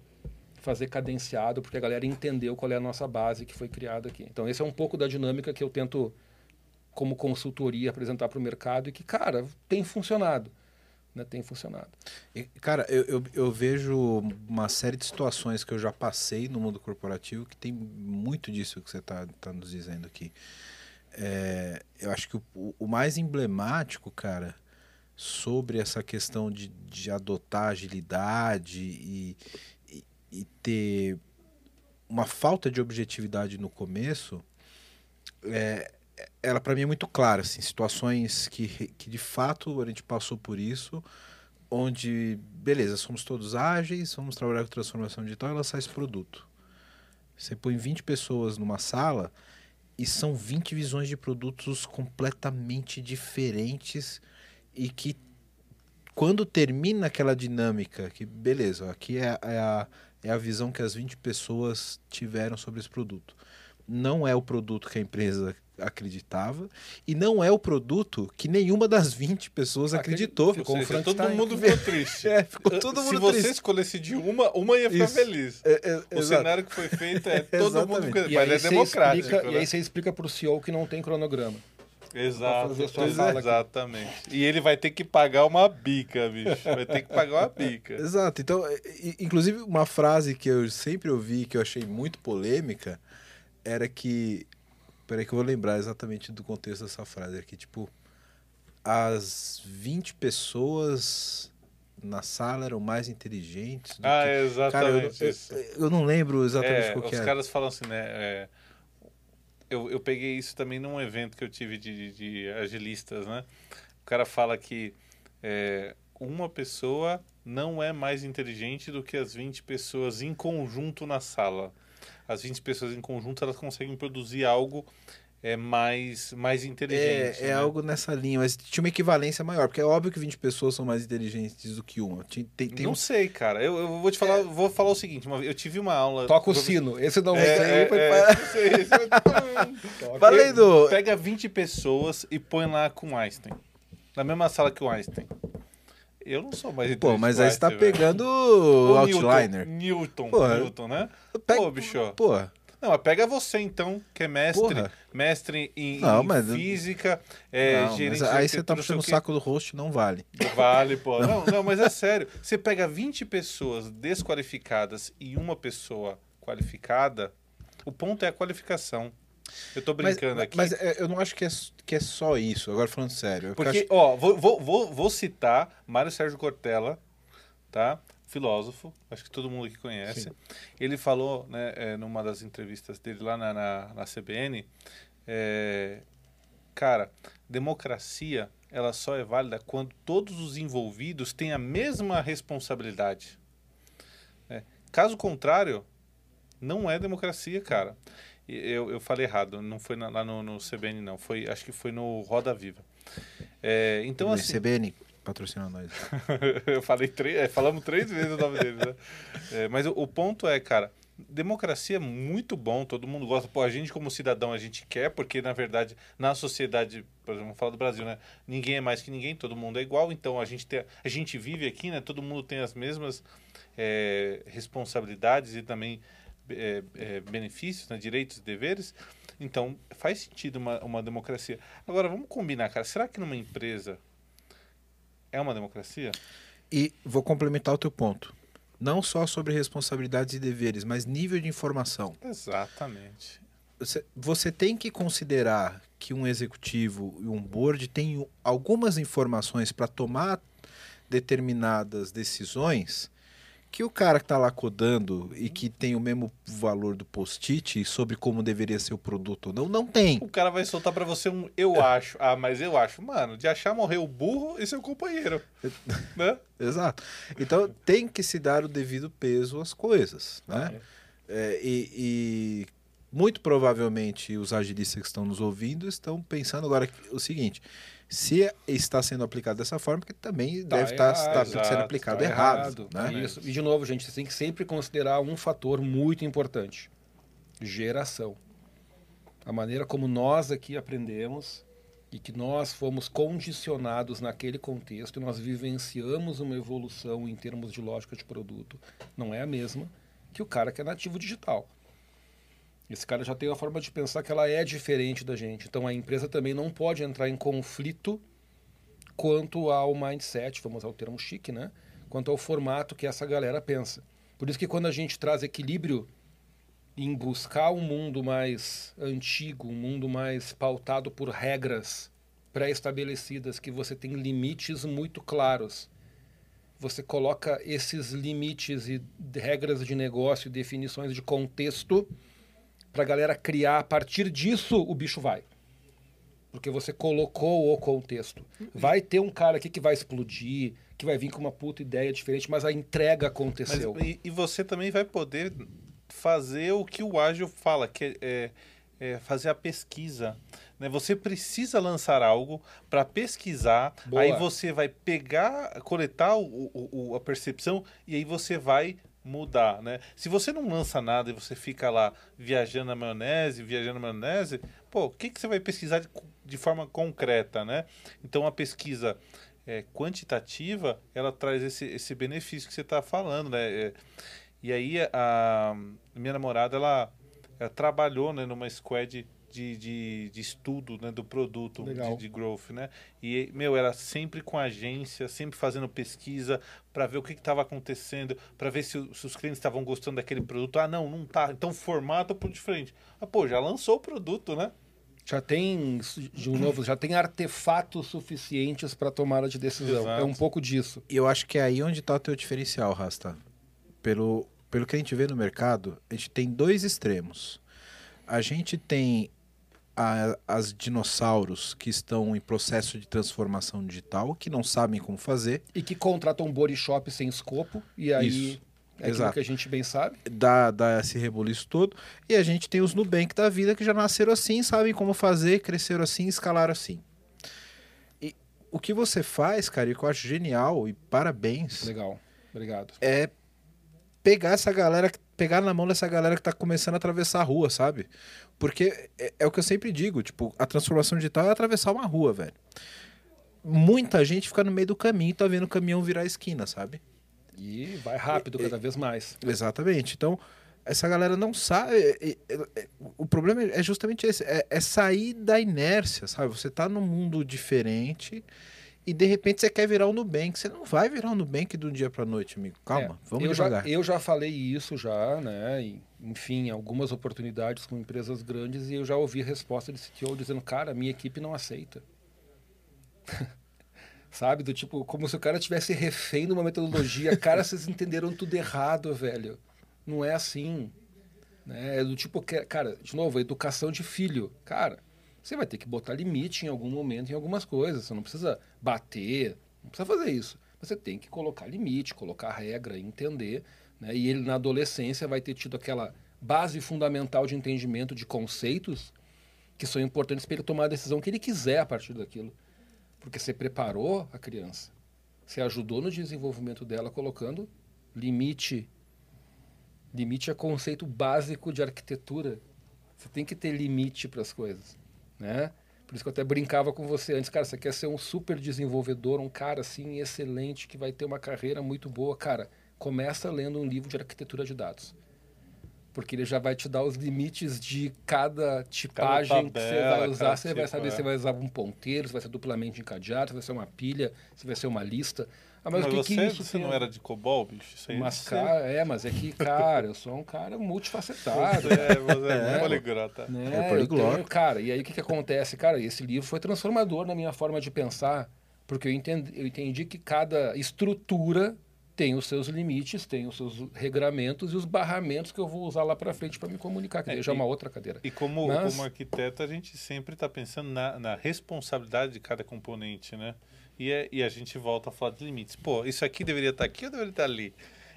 Speaker 3: fazer cadenciado, porque a galera entendeu qual é a nossa base que foi criada aqui. Então, esse é um pouco da dinâmica que eu tento, como consultoria, apresentar para o mercado e que, cara, tem funcionado. Né? Tem funcionado.
Speaker 1: E, cara, eu, eu, eu vejo uma série de situações que eu já passei no mundo corporativo que tem muito disso que você está tá nos dizendo aqui. É, eu acho que o, o mais emblemático, cara, sobre essa questão de, de adotar agilidade e, e, e ter uma falta de objetividade no começo, é, ela para mim é muito clara, assim, situações que, que de fato a gente passou por isso, onde, beleza, somos todos ágeis, vamos trabalhar com transformação digital e lançar esse produto. Você põe 20 pessoas numa sala e são 20 visões de produtos completamente diferentes e que quando termina aquela dinâmica, que beleza, aqui é, é, a, é a visão que as 20 pessoas tiveram sobre esse produto. Não é o produto que a empresa acreditava e não é o produto que nenhuma das 20 pessoas acreditou.
Speaker 3: ficou um
Speaker 2: Ou seja, todo mundo ficou triste.
Speaker 1: É, ficou todo
Speaker 2: Se
Speaker 1: mundo
Speaker 2: você
Speaker 1: triste.
Speaker 2: escolhesse de uma, uma ia ficar
Speaker 1: Isso.
Speaker 2: feliz.
Speaker 1: É, é,
Speaker 2: O
Speaker 1: exato.
Speaker 2: cenário que foi feito é todo mundo
Speaker 1: Exatamente.
Speaker 2: fica-
Speaker 3: E
Speaker 2: Mas é democrático.
Speaker 3: explica, e
Speaker 2: né?
Speaker 3: aí você explica para o CEO que não tem cronograma.
Speaker 2: Exato,
Speaker 3: fazer sua
Speaker 2: ex-
Speaker 3: fala aqui.
Speaker 2: exatamente. E ele vai ter que pagar uma bica, bicho. Vai ter que pagar uma bica.
Speaker 1: Exato. Então, i- inclusive, uma frase que eu sempre ouvi que eu achei muito polêmica era que Peraí que eu vou lembrar exatamente do contexto dessa frase aqui. Tipo, as 20 pessoas na sala eram mais inteligentes. do
Speaker 2: Ah,
Speaker 1: que-
Speaker 2: é
Speaker 1: Cara, eu,
Speaker 2: exatamente
Speaker 1: eu- eu não lembro exatamente
Speaker 2: É,
Speaker 1: qual que
Speaker 2: os
Speaker 1: era.
Speaker 2: caras falam assim, né? é, eu, eu peguei isso também num evento que eu tive de, de agilistas, né? O cara fala que é, uma pessoa não é mais inteligente do que as 20 pessoas em conjunto na sala. As 20 pessoas em conjunto, elas conseguem produzir algo é, mais, mais inteligente.
Speaker 1: É, é
Speaker 2: né?
Speaker 1: algo nessa linha, mas tinha uma equivalência maior, porque é óbvio que 20 pessoas são mais inteligentes do que uma. Tem, tem, tem
Speaker 2: não
Speaker 1: um-
Speaker 2: sei, cara. Eu, eu vou te falar, vou falar o seguinte. uma- eu tive uma aula...
Speaker 3: Toca o sino. Esse não
Speaker 2: É, é,
Speaker 3: foi
Speaker 2: é, sei, esse eu-. Pega 20 pessoas e põe lá com Einstein. Na mesma sala que o Einstein. Eu não sou mais
Speaker 1: Pô, mas aí você tá
Speaker 2: velho.
Speaker 1: pegando o
Speaker 2: O
Speaker 1: outliner.
Speaker 2: Newton, Newton,
Speaker 1: Porra.
Speaker 2: Newton, né?
Speaker 1: Pega-
Speaker 2: Pô, bicho.
Speaker 1: Porra,
Speaker 2: Não, mas pega você então, que é mestre,
Speaker 1: Porra.
Speaker 2: mestre em,
Speaker 1: Não,
Speaker 2: em
Speaker 1: mas-
Speaker 2: física, é,
Speaker 1: não,
Speaker 2: gerente
Speaker 1: mas aí você tá puxando o saco do host, não vale.
Speaker 2: Vale, pô. Não, não, mas é sério. Você pega 20 pessoas desqualificadas e uma pessoa qualificada, o ponto é a qualificação. Eu tô
Speaker 1: Mas,
Speaker 2: brincando aqui.
Speaker 1: mas é, eu não acho que é, que é só isso, agora falando sério.
Speaker 2: Porque,
Speaker 1: acho-
Speaker 2: ó, vou, vou, vou, vou citar Mário Sérgio Cortella, tá? Filósofo, acho que todo mundo aqui conhece.
Speaker 3: Sim.
Speaker 2: Ele falou, né, é, numa das entrevistas dele lá na, na, na CBN, é, cara, democracia, ela só é válida quando todos os envolvidos têm a mesma responsabilidade. né? Caso contrário, não é democracia, cara. Eu, eu falei errado, não foi na- lá no, no CBN, não. Foi, acho que foi no Roda Viva. É, então, assim,
Speaker 1: CBN, patrocina nós.
Speaker 2: eu falei três, é, falamos três vezes o nome dele, né? É, mas o, o ponto é, cara, democracia é muito bom, todo mundo gosta. Pô, a gente como cidadão a gente quer, porque na verdade na sociedade, por exemplo, vamos falar do Brasil, né? Ninguém é mais que ninguém, todo mundo é igual. Então a gente tem, a gente vive aqui, né? Todo mundo tem as mesmas é, responsabilidades e também é, é, benefícios, né? direitos e deveres. Então faz sentido uma, uma democracia. Agora vamos combinar, cara. Será que numa empresa é uma democracia?
Speaker 1: E vou complementar o teu ponto. Não só sobre responsabilidades e deveres, mas nível de informação.
Speaker 2: Exatamente.
Speaker 1: Você, você tem que considerar que um executivo e um board têm algumas informações para tomar determinadas decisões que o cara que está lá codando e que tem o mesmo valor do post-it sobre como deveria ser o produto ou não, não tem.
Speaker 2: O cara vai soltar pra você um eu acho. Ah, mas eu acho. Mano, de achar morrer o burro e seu companheiro. né?
Speaker 1: Exato. Então tem que se dar o devido peso às coisas, né? É, e, e muito provavelmente os agilistas que estão nos ouvindo estão pensando agora o seguinte: se está sendo aplicado dessa forma, que também
Speaker 3: Tá
Speaker 1: deve estar,
Speaker 3: errado,
Speaker 1: estar
Speaker 2: exato,
Speaker 1: sendo aplicado
Speaker 3: Tá
Speaker 1: errado. né?
Speaker 3: Isso. E de novo, gente, você tem que sempre considerar um fator muito importante: geração. A maneira como nós aqui aprendemos e que nós fomos condicionados naquele contexto e nós vivenciamos uma evolução em termos de lógica de produto não é a mesma que o cara que é nativo digital. Esse cara já tem uma forma de pensar que ela é diferente da gente. Então a empresa também não pode entrar em conflito quanto ao mindset, vamos usar o termo chique, né? Quanto ao formato que essa galera pensa. Por isso que quando a gente traz equilíbrio em buscar um mundo mais antigo, um mundo mais pautado por regras pré-estabelecidas, que você tem limites muito claros. Você coloca esses limites e regras de negócio, definições de contexto, para a galera criar. A partir disso, o bicho vai. Porque você colocou o contexto. Vai ter um cara aqui que vai explodir, que vai vir com uma puta ideia diferente, mas a entrega
Speaker 2: Mas,
Speaker 3: aconteceu.
Speaker 2: e, e você também vai poder fazer o que o ágil fala, que é, é- é fazer a pesquisa. Né? Você precisa lançar algo para pesquisar,
Speaker 3: Boa.
Speaker 2: aí você vai pegar, coletar o, o- o- a percepção e aí você vai mudar, né? Se você não lança nada e você fica lá viajando na maionese, viajando na maionese, pô, o que, que você vai pesquisar de, de forma concreta, né? Então a pesquisa é, quantitativa, ela traz esse, esse benefício que você está falando, né? É, e aí a, a minha namorada, ela, ela trabalhou né, numa squad de, de, de estudo né, do produto de, de growth, né? E, meu, era sempre com a agência, sempre fazendo pesquisa para ver o que estava acontecendo, para ver se, se os clientes estavam gostando daquele produto. Ah, não, não tá. Então formata por diferente. Ah, pô, já lançou o produto, né?
Speaker 3: Já tem, de novo, já tem artefatos suficientes para tomada de decisão.
Speaker 2: Exato.
Speaker 3: É um pouco disso.
Speaker 1: E eu acho que é aí onde está o teu diferencial, Rasta. Pelo, pelo que a gente vê no mercado, a gente tem dois extremos. A gente tem a- as dinossauros que estão em processo de transformação digital, que não sabem como fazer,
Speaker 3: E que contratam um body shop sem escopo, e aí
Speaker 1: Isso.
Speaker 3: é aquilo
Speaker 1: Exato.
Speaker 3: que a gente bem sabe.
Speaker 1: dá, dá esse rebuliço todo. E a gente tem os Nubank da vida que já nasceram assim, sabem como fazer, cresceram assim, escalaram assim. E o que você faz, cara, e que eu acho genial, e parabéns,
Speaker 3: Legal, obrigado.
Speaker 1: é pegar essa galera, pegar na mão dessa galera que tá começando a atravessar a rua, sabe? Porque é, é o que eu sempre digo, tipo, a transformação digital é atravessar uma rua, velho. Muita gente fica no meio do caminho e tá vendo o caminhão virar a esquina, sabe?
Speaker 3: E vai rápido cada vez mais.
Speaker 1: Exatamente. Então, essa galera não sabe. o problema é justamente esse: é, é sair da inércia, sabe? Você tá num mundo diferente e de repente você quer virar o Nubank. Você não vai virar o Nubank do dia pra noite, amigo. Calma,
Speaker 3: É,
Speaker 1: vamos
Speaker 3: eu
Speaker 1: devagar.
Speaker 3: Já, eu já falei isso já, né? E, enfim, algumas oportunidades com empresas grandes e eu já ouvi resposta de CTO dizendo, cara, minha equipe não aceita. Sabe? Do tipo, como se o cara tivesse refém de uma metodologia. Cara, vocês entenderam tudo errado, velho. Não é assim. Né? É do tipo, cara, de novo, educação de filho. Cara, você vai ter que botar limite em algum momento em algumas coisas. Você não precisa bater, não precisa fazer isso. Você tem que colocar limite, colocar regra, entender. Né? E ele, na adolescência, vai ter tido aquela base fundamental de entendimento de conceitos que são importantes para ele tomar a decisão que ele quiser a partir daquilo. Porque você preparou a criança. Você ajudou no desenvolvimento dela colocando limite. Limite é conceito básico de arquitetura. Você tem que ter limite para as coisas, né? Por isso que eu até brincava com você antes, cara, você quer ser um super desenvolvedor, um cara assim excelente que vai ter uma carreira muito boa, cara, começa lendo um livro de arquitetura de dados. Porque ele já vai te dar os limites de cada tipagem que você
Speaker 2: tabela,
Speaker 3: vai usar.
Speaker 2: cada
Speaker 3: Você vai
Speaker 2: tipo,
Speaker 3: saber
Speaker 2: é.
Speaker 3: se vai usar um ponteiro, se vai ser duplamente encadeado, se vai ser uma pilha, se vai ser uma lista. Ah, mas,
Speaker 2: Mas,
Speaker 3: o que,
Speaker 2: você,
Speaker 3: que isso
Speaker 2: você não
Speaker 3: a-
Speaker 2: era de COBOL, bicho? Isso aí
Speaker 3: Mas,
Speaker 2: você-
Speaker 3: cara, é, mas é que, cara, eu sou um cara multifacetado.
Speaker 2: Você é, você é,
Speaker 1: É.
Speaker 2: poliglota.
Speaker 3: Né?
Speaker 1: É
Speaker 3: eu
Speaker 1: poliglota.
Speaker 3: tenho- cara, e aí o que, que acontece? Cara, esse livro foi transformador na minha forma de pensar, porque eu entendi, eu entendi que cada estrutura tem os seus limites, tem os seus regramentos e os barramentos que eu vou usar lá para frente para me comunicar, que
Speaker 2: É,
Speaker 3: já é uma outra cadeira.
Speaker 2: E como,
Speaker 3: Mas-
Speaker 2: como arquiteto, a gente sempre está pensando na, na responsabilidade de cada componente, né? E, é- e a gente volta a falar de limites. Pô, isso aqui deveria estar aqui ou deveria estar ali?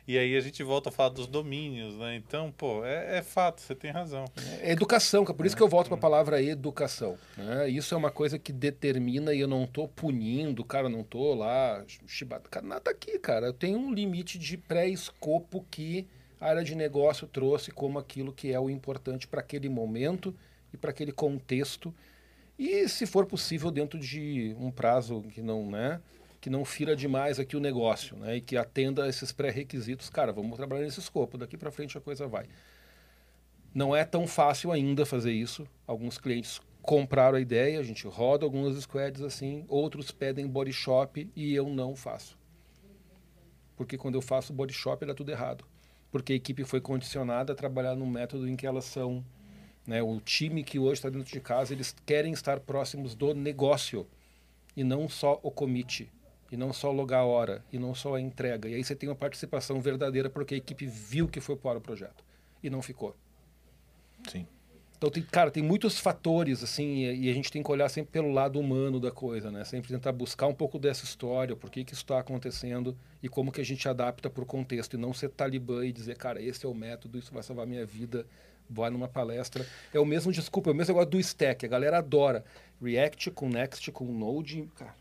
Speaker 2: E aí a gente volta a falar dos domínios, né? Então, pô, é, é fato, você tem razão.
Speaker 3: É educação, cara, por isso que eu volto para a palavra educação. Né? Isso é uma coisa que determina e eu não estou punindo, cara, não estou lá chibata. Cara, nada aqui, cara. Eu tenho um limite de pré-escopo que a área de negócio trouxe como aquilo que é o importante para aquele momento e para aquele contexto. E se for possível dentro de um prazo que não, né, que não fira demais aqui o negócio, né, e que atenda a esses pré-requisitos, cara, vamos trabalhar nesse escopo, daqui para frente a coisa vai. Não é tão fácil ainda fazer isso. Alguns clientes compraram a ideia, a gente roda algumas squads assim, outros pedem body shop e eu não faço. Porque quando eu faço body shop dá tudo errado. Porque a equipe foi condicionada a trabalhar num método em que elas são, né, o time que hoje está dentro de casa, eles querem estar próximos do negócio e não só o commit, e não só logar a hora, e não só a entrega. E aí você tem uma participação verdadeira porque a equipe viu que foi para o projeto e não ficou.
Speaker 1: Sim.
Speaker 3: Então, tem, cara, tem muitos fatores, assim, e, e a gente tem que olhar sempre pelo lado humano da coisa, né? Sempre tentar buscar um pouco dessa história, por que que isso está acontecendo e como que a gente adapta para o contexto, e não ser talibã e dizer, cara, esse é o método, isso vai salvar minha vida, vai numa palestra. É o mesmo, desculpa, é o mesmo negócio do stack, a galera adora. React com Next, com Node, cara...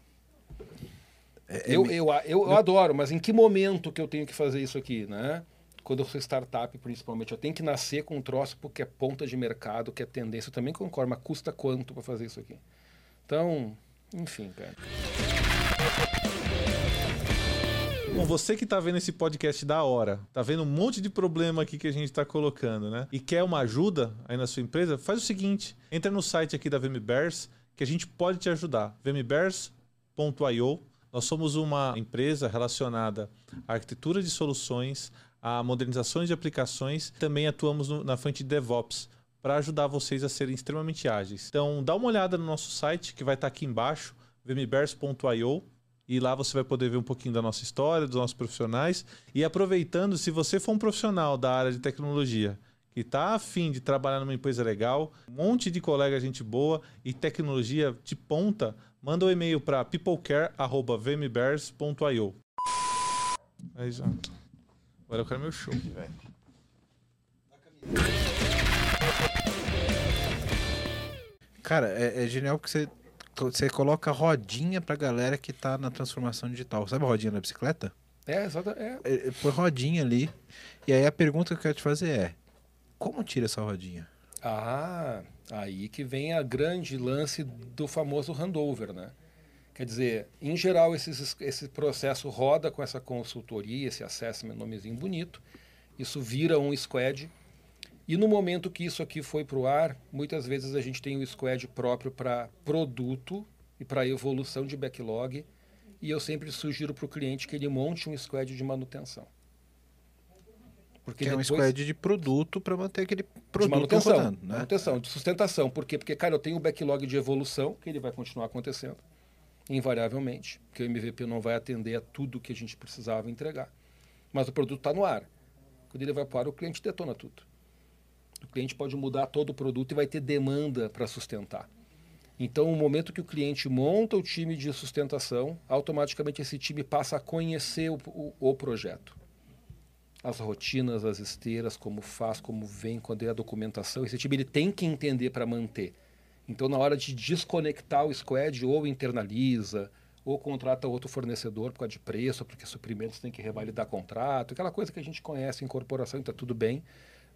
Speaker 3: eu, eu, eu, eu adoro, mas em que momento que eu tenho que fazer isso aqui, né? Quando eu sou startup, principalmente, eu tenho que nascer com um troço porque é ponta de mercado, que é tendência. Eu também concordo, mas custa quanto para fazer isso aqui? Então, enfim, cara.
Speaker 4: Bom, você que tá vendo esse podcast da hora, tá vendo um monte de problema aqui que a gente tá colocando, né? E quer uma ajuda aí na sua empresa, faz o seguinte: entra no site aqui da VMBears que a gente pode te ajudar. vmbears.io. Nós somos uma empresa relacionada à arquitetura de soluções, a modernizações de aplicações, também atuamos no- na frente de DevOps para ajudar vocês a serem extremamente ágeis. Então, dá uma olhada no nosso site que vai estar aqui embaixo, vmbears.io. E lá você vai poder ver um pouquinho da nossa história, dos nossos profissionais. E aproveitando, se você for um profissional da área de tecnologia que está afim de trabalhar numa empresa legal, um monte de colega gente boa e tecnologia de ponta, manda um e-mail para peoplecare.vmbears.io. Já. Agora eu quero meu show.
Speaker 1: Cara, é, é genial porque você, você coloca rodinha pra galera que tá na transformação digital. Sabe a rodinha da bicicleta?
Speaker 3: É, exato. É.
Speaker 1: É, é, Põe rodinha ali. E aí a pergunta que eu quero te fazer é: como tira essa rodinha?
Speaker 3: Ah, aí que vem a grande lance do famoso handover, né? Quer dizer, em geral, esses, esse processo roda com essa consultoria, esse assessment, nomezinho bonito. Isso vira um squad. E no momento que isso aqui foi para o ar, muitas vezes a gente tem o squad próprio para produto e para evolução de backlog. E eu sempre sugiro para o cliente que ele monte um squad de manutenção. Porque
Speaker 1: Que é um squad de produto pra manter aquele
Speaker 3: de
Speaker 1: produto
Speaker 3: manutenção,
Speaker 1: rodando, né?
Speaker 3: manutenção, de sustentação. Por quê? Porque, cara, eu tenho um backlog de evolução, que ele vai continuar acontecendo, invariavelmente, porque o MVP não vai atender a tudo que a gente precisava entregar. Mas o produto está no ar. Quando ele vai para o ar, o cliente detona tudo. O cliente pode mudar todo o produto e vai ter demanda para sustentar. Então, o momento que o cliente monta o time de sustentação, automaticamente esse time passa a conhecer o, o- o projeto as rotinas, as esteiras, como faz, como vem, quando é a documentação. Esse time ele tem que entender para manter. Então, na hora de desconectar o squad, ou internaliza, ou contrata outro fornecedor por causa de preço, porque suprimentos tem que revalidar contrato, aquela coisa que a gente conhece em corporação está tudo bem.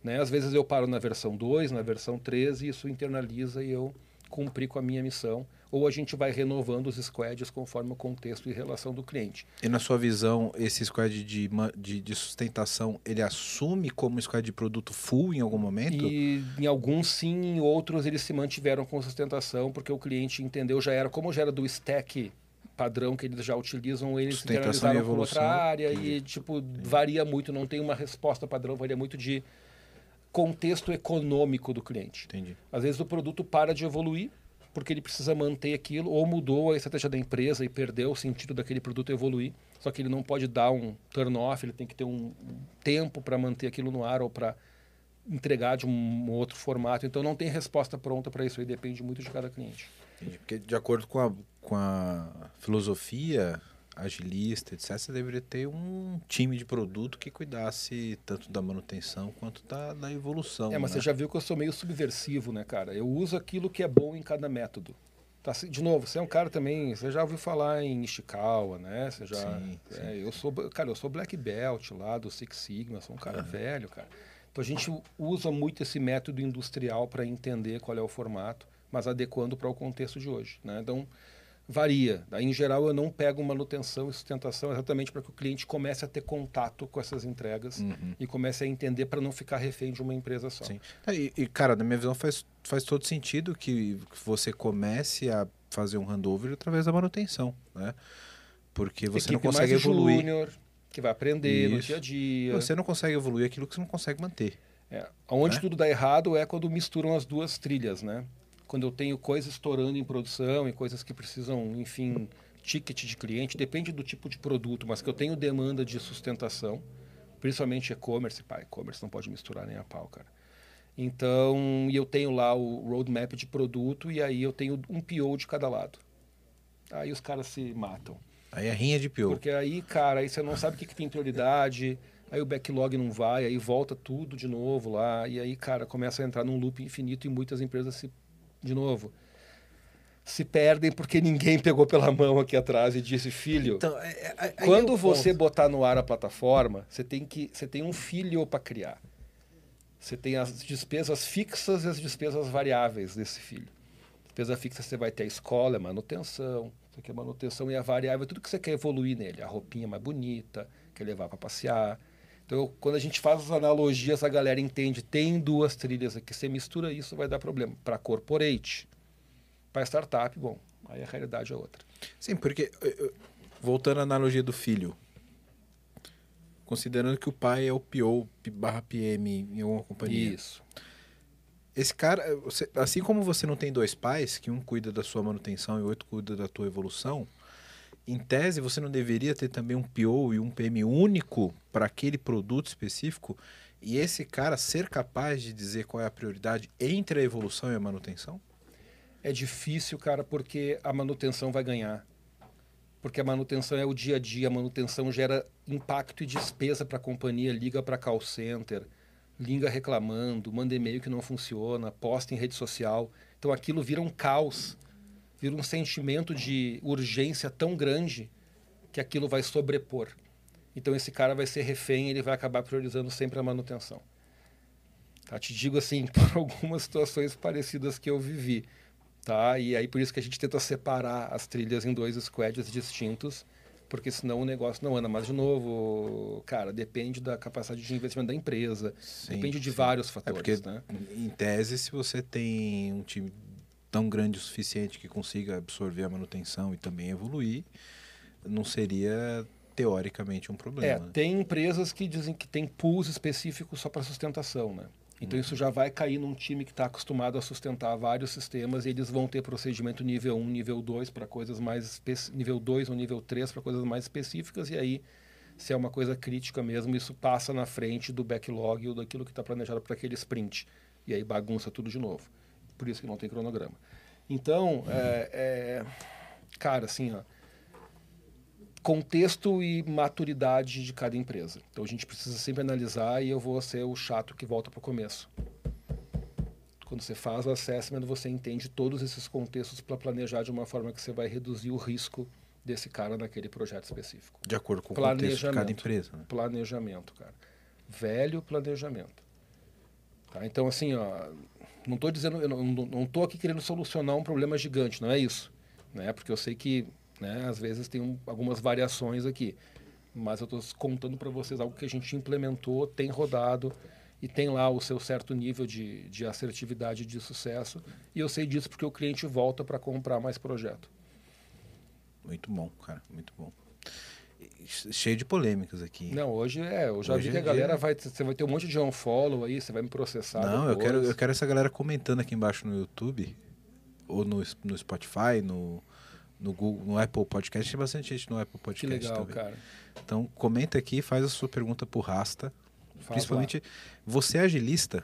Speaker 3: Né? Às vezes eu paro na versão 2, na versão 13, e isso internaliza e eu cumpri com a minha missão. Ou a gente vai renovando os squads conforme o contexto e relação do cliente.
Speaker 1: E na sua visão, esse squad de, de, de sustentação, ele assume como squad de produto full em algum momento?
Speaker 3: E em alguns sim, em outros eles se mantiveram com sustentação, porque o cliente entendeu, já era, como já era do stack padrão que eles já utilizam, eles internalizaram com outra área e tipo varia muito, não tem uma resposta padrão, varia muito de contexto econômico do cliente.
Speaker 1: Entendi.
Speaker 3: Às vezes o produto para de evoluir porque ele precisa manter aquilo, ou mudou a estratégia da empresa e perdeu o sentido daquele produto evoluir. Só que ele não pode dar um turn-off, ele tem que ter um tempo para manter aquilo no ar ou para entregar de um outro formato. Então não tem resposta pronta para isso aí, depende muito de cada cliente.
Speaker 1: Entendi. Porque de acordo com a, com a filosofia agilista, etc., você deveria ter um time de produto que cuidasse tanto da manutenção quanto da, da evolução.
Speaker 3: É, mas
Speaker 1: né?
Speaker 3: você já viu que eu sou meio subversivo, né, cara? Eu uso aquilo que é bom em cada método. Tá, de novo, você é um cara também, você já ouviu falar em Ishikawa, né? Você já,
Speaker 1: Sim,
Speaker 3: é, eu sou, cara, eu sou black belt lá do Six Sigma, sou um cara velho, cara. Então a gente usa muito esse método industrial para entender qual é o formato, mas adequando para o contexto de hoje, né? Então varia. Daí, em geral, eu não pego manutenção e sustentação exatamente para que o cliente comece a ter contato com essas entregas e comece a entender para não ficar refém de uma empresa só.
Speaker 1: Sim. É, E, e, cara, na minha visão faz, faz todo sentido que você comece a fazer um handover através da manutenção, né? Porque você não
Speaker 3: Equipe
Speaker 1: consegue
Speaker 3: mais
Speaker 1: evoluir.
Speaker 3: júnior, que vai aprender no
Speaker 1: Isso.
Speaker 3: dia a dia.
Speaker 1: Você não consegue evoluir aquilo que você não consegue manter.
Speaker 3: É, onde
Speaker 1: né?
Speaker 3: tudo dá errado é quando misturam as duas trilhas, né? Quando eu tenho coisas estourando em produção e coisas que precisam, enfim, ticket de cliente, depende do tipo de produto, mas que eu tenho demanda de sustentação, principalmente e-commerce, pá, e-commerce não pode misturar nem a pau, cara. Então, e eu tenho lá o roadmap de produto e aí eu tenho um PO de cada lado. Aí os caras se matam.
Speaker 1: Aí é rinha de pior.
Speaker 3: Porque aí, cara, aí você não sabe o que, que tem prioridade, aí o backlog não vai, aí volta tudo de novo lá, e aí, cara, começa a entrar num loop infinito e muitas empresas se, de novo, se perdem porque ninguém pegou pela mão aqui atrás e disse, filho,
Speaker 1: Então, é- é- aí é
Speaker 3: quando você
Speaker 1: ponto.
Speaker 3: botar no ar a plataforma, você tem que você tem um filho para criar. Você tem as despesas fixas e as despesas variáveis desse filho. Despesa fixa você vai ter a escola, a manutenção, você quer manutenção e a variável, tudo que você quer evoluir nele, a roupinha mais bonita, quer levar para passear. Então, quando a gente faz as analogias, a galera entende, tem duas trilhas aqui, você mistura isso, vai dar problema. Para corporate, para startup, bom, aí a realidade é outra.
Speaker 1: Sim, porque, eh, eh, voltando à analogia do filho, considerando que o pai é o PO barra PM em alguma companhia,
Speaker 3: Isso.
Speaker 1: Esse cara, você- assim como você não tem dois pais, que um cuida da sua manutenção e o outro cuida da tua evolução, em tese você não deveria ter também um PO e um PM único para aquele produto específico e esse cara ser capaz de dizer qual é a prioridade entre a evolução e a manutenção?
Speaker 3: É difícil, cara, porque a manutenção vai ganhar. Porque a manutenção é o dia a dia, a manutenção gera impacto e despesa para a companhia, liga para call center, liga reclamando, manda e-mail que não funciona, posta em rede social. Então aquilo vira um caos, vira um sentimento de urgência tão grande que aquilo vai sobrepor. Então esse cara vai ser refém, ele vai acabar priorizando sempre a manutenção. Tá? Te digo assim, por algumas situações parecidas que eu vivi tá? E aí por isso que a gente tenta separar as trilhas em dois squads distintos, porque senão o negócio não anda. Mas de novo, cara, depende da capacidade de investimento da empresa,
Speaker 1: Sim,
Speaker 3: depende de
Speaker 1: sim.
Speaker 3: vários
Speaker 1: É
Speaker 3: fatores,
Speaker 1: porque,
Speaker 3: né?
Speaker 1: em tese, se você tem um time tão grande o suficiente que consiga absorver a manutenção e também evoluir, não seria teoricamente um
Speaker 3: É,
Speaker 1: problema. né?
Speaker 3: tem empresas que dizem que tem pools específicos só para sustentação, né? Então isso já vai cair num time que está acostumado a sustentar vários sistemas e eles vão ter procedimento nível 1, nível 2 para coisas mais nível 2 ou nível 3 para coisas mais específicas e aí se é uma coisa crítica mesmo, isso passa na frente do backlog ou daquilo que está planejado para aquele sprint. E aí bagunça tudo de novo. Por isso que não tem cronograma. Então, é, é, cara, assim, ó, contexto e maturidade de cada empresa. Então a gente precisa sempre analisar e eu vou ser o chato que volta para o começo. Quando você faz o assessment, você entende todos esses contextos para planejar de uma forma que você vai reduzir o risco desse cara naquele projeto específico.
Speaker 1: De acordo com o contexto de cada empresa. Né?
Speaker 3: Planejamento, cara. Velho planejamento. Tá? Então, assim, ó, não estou dizendo, eu não, tô aqui querendo solucionar um problema gigante, não é isso. Né? Porque eu sei que, né, às vezes, tem um- algumas variações aqui. Mas eu estou contando para vocês algo que a gente implementou, tem rodado e tem lá o seu certo nível de, de assertividade de sucesso. E eu sei disso porque o cliente volta para comprar mais projeto.
Speaker 1: Muito bom, cara, muito bom. Cheio de polêmicas aqui.
Speaker 3: Não, hoje é. Eu já
Speaker 1: Hoje
Speaker 3: vi que
Speaker 1: é
Speaker 3: a galera
Speaker 1: dia.
Speaker 3: vai. Você vai ter um monte de unfollow aí, você vai me processar.
Speaker 1: Não, eu
Speaker 3: depois.
Speaker 1: quero, eu quero essa galera comentando aqui embaixo no YouTube, ou no, no Spotify, no, no Google, no Apple Podcast. Tem bastante gente no Apple
Speaker 3: Que
Speaker 1: Podcast
Speaker 3: legal,
Speaker 1: também.
Speaker 3: cara.
Speaker 1: Então comenta aqui, faz a sua pergunta pro Rasta.
Speaker 3: Faz
Speaker 1: Principalmente, você é agilista?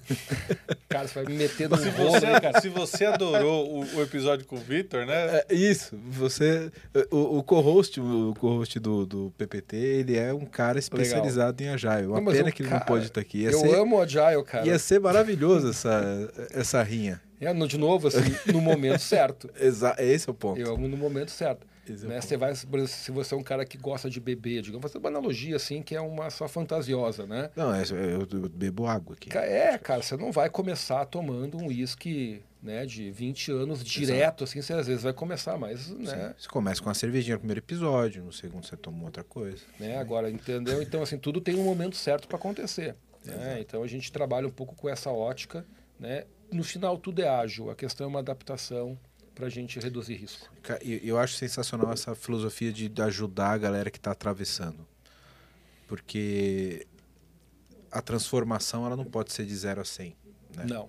Speaker 3: Cara, você vai me meter no
Speaker 2: Se
Speaker 3: rolo
Speaker 2: você,
Speaker 3: aí, cara.
Speaker 2: se você adorou o, o episódio com o Victor, né?
Speaker 1: É, isso, você. O, o co-host, o co-host do, do PPT, ele é um cara especializado em Agile. Uma
Speaker 3: Não,
Speaker 1: pena
Speaker 3: eu-
Speaker 1: que ele não
Speaker 3: cara,
Speaker 1: pode estar aqui. Ia
Speaker 3: eu
Speaker 1: ser,
Speaker 3: amo o Agile, cara.
Speaker 1: ia ser maravilhoso essa, essa rinha.
Speaker 3: É, no, de novo, assim, no momento certo.
Speaker 1: Exa esse é o ponto.
Speaker 3: Eu amo no momento certo.
Speaker 1: Esse é
Speaker 3: Né?
Speaker 1: ponto.
Speaker 3: Você vai, exemplo, se você é um cara que gosta de beber, digamos, fazer uma analogia assim que é uma só fantasiosa, né?
Speaker 1: Não, é, eu, eu bebo água aqui.
Speaker 3: É, cara, você não vai começar tomando um uísque né, de 20 anos direto, assim, você às vezes vai começar, mas, né,
Speaker 1: Sim. Você começa com uma cervejinha no primeiro episódio, no segundo você toma outra coisa.
Speaker 3: né, agora, entendeu? Então, assim, tudo tem um momento certo para acontecer. Né? Então, a gente trabalha um pouco com essa ótica, né? No final, tudo é ágil, a questão é uma adaptação para a gente reduzir risco.
Speaker 1: Ca- e Eu acho sensacional essa filosofia de ajudar a galera que está atravessando. Porque a transformação ela não pode ser de 0 a 100. Né?
Speaker 3: Não.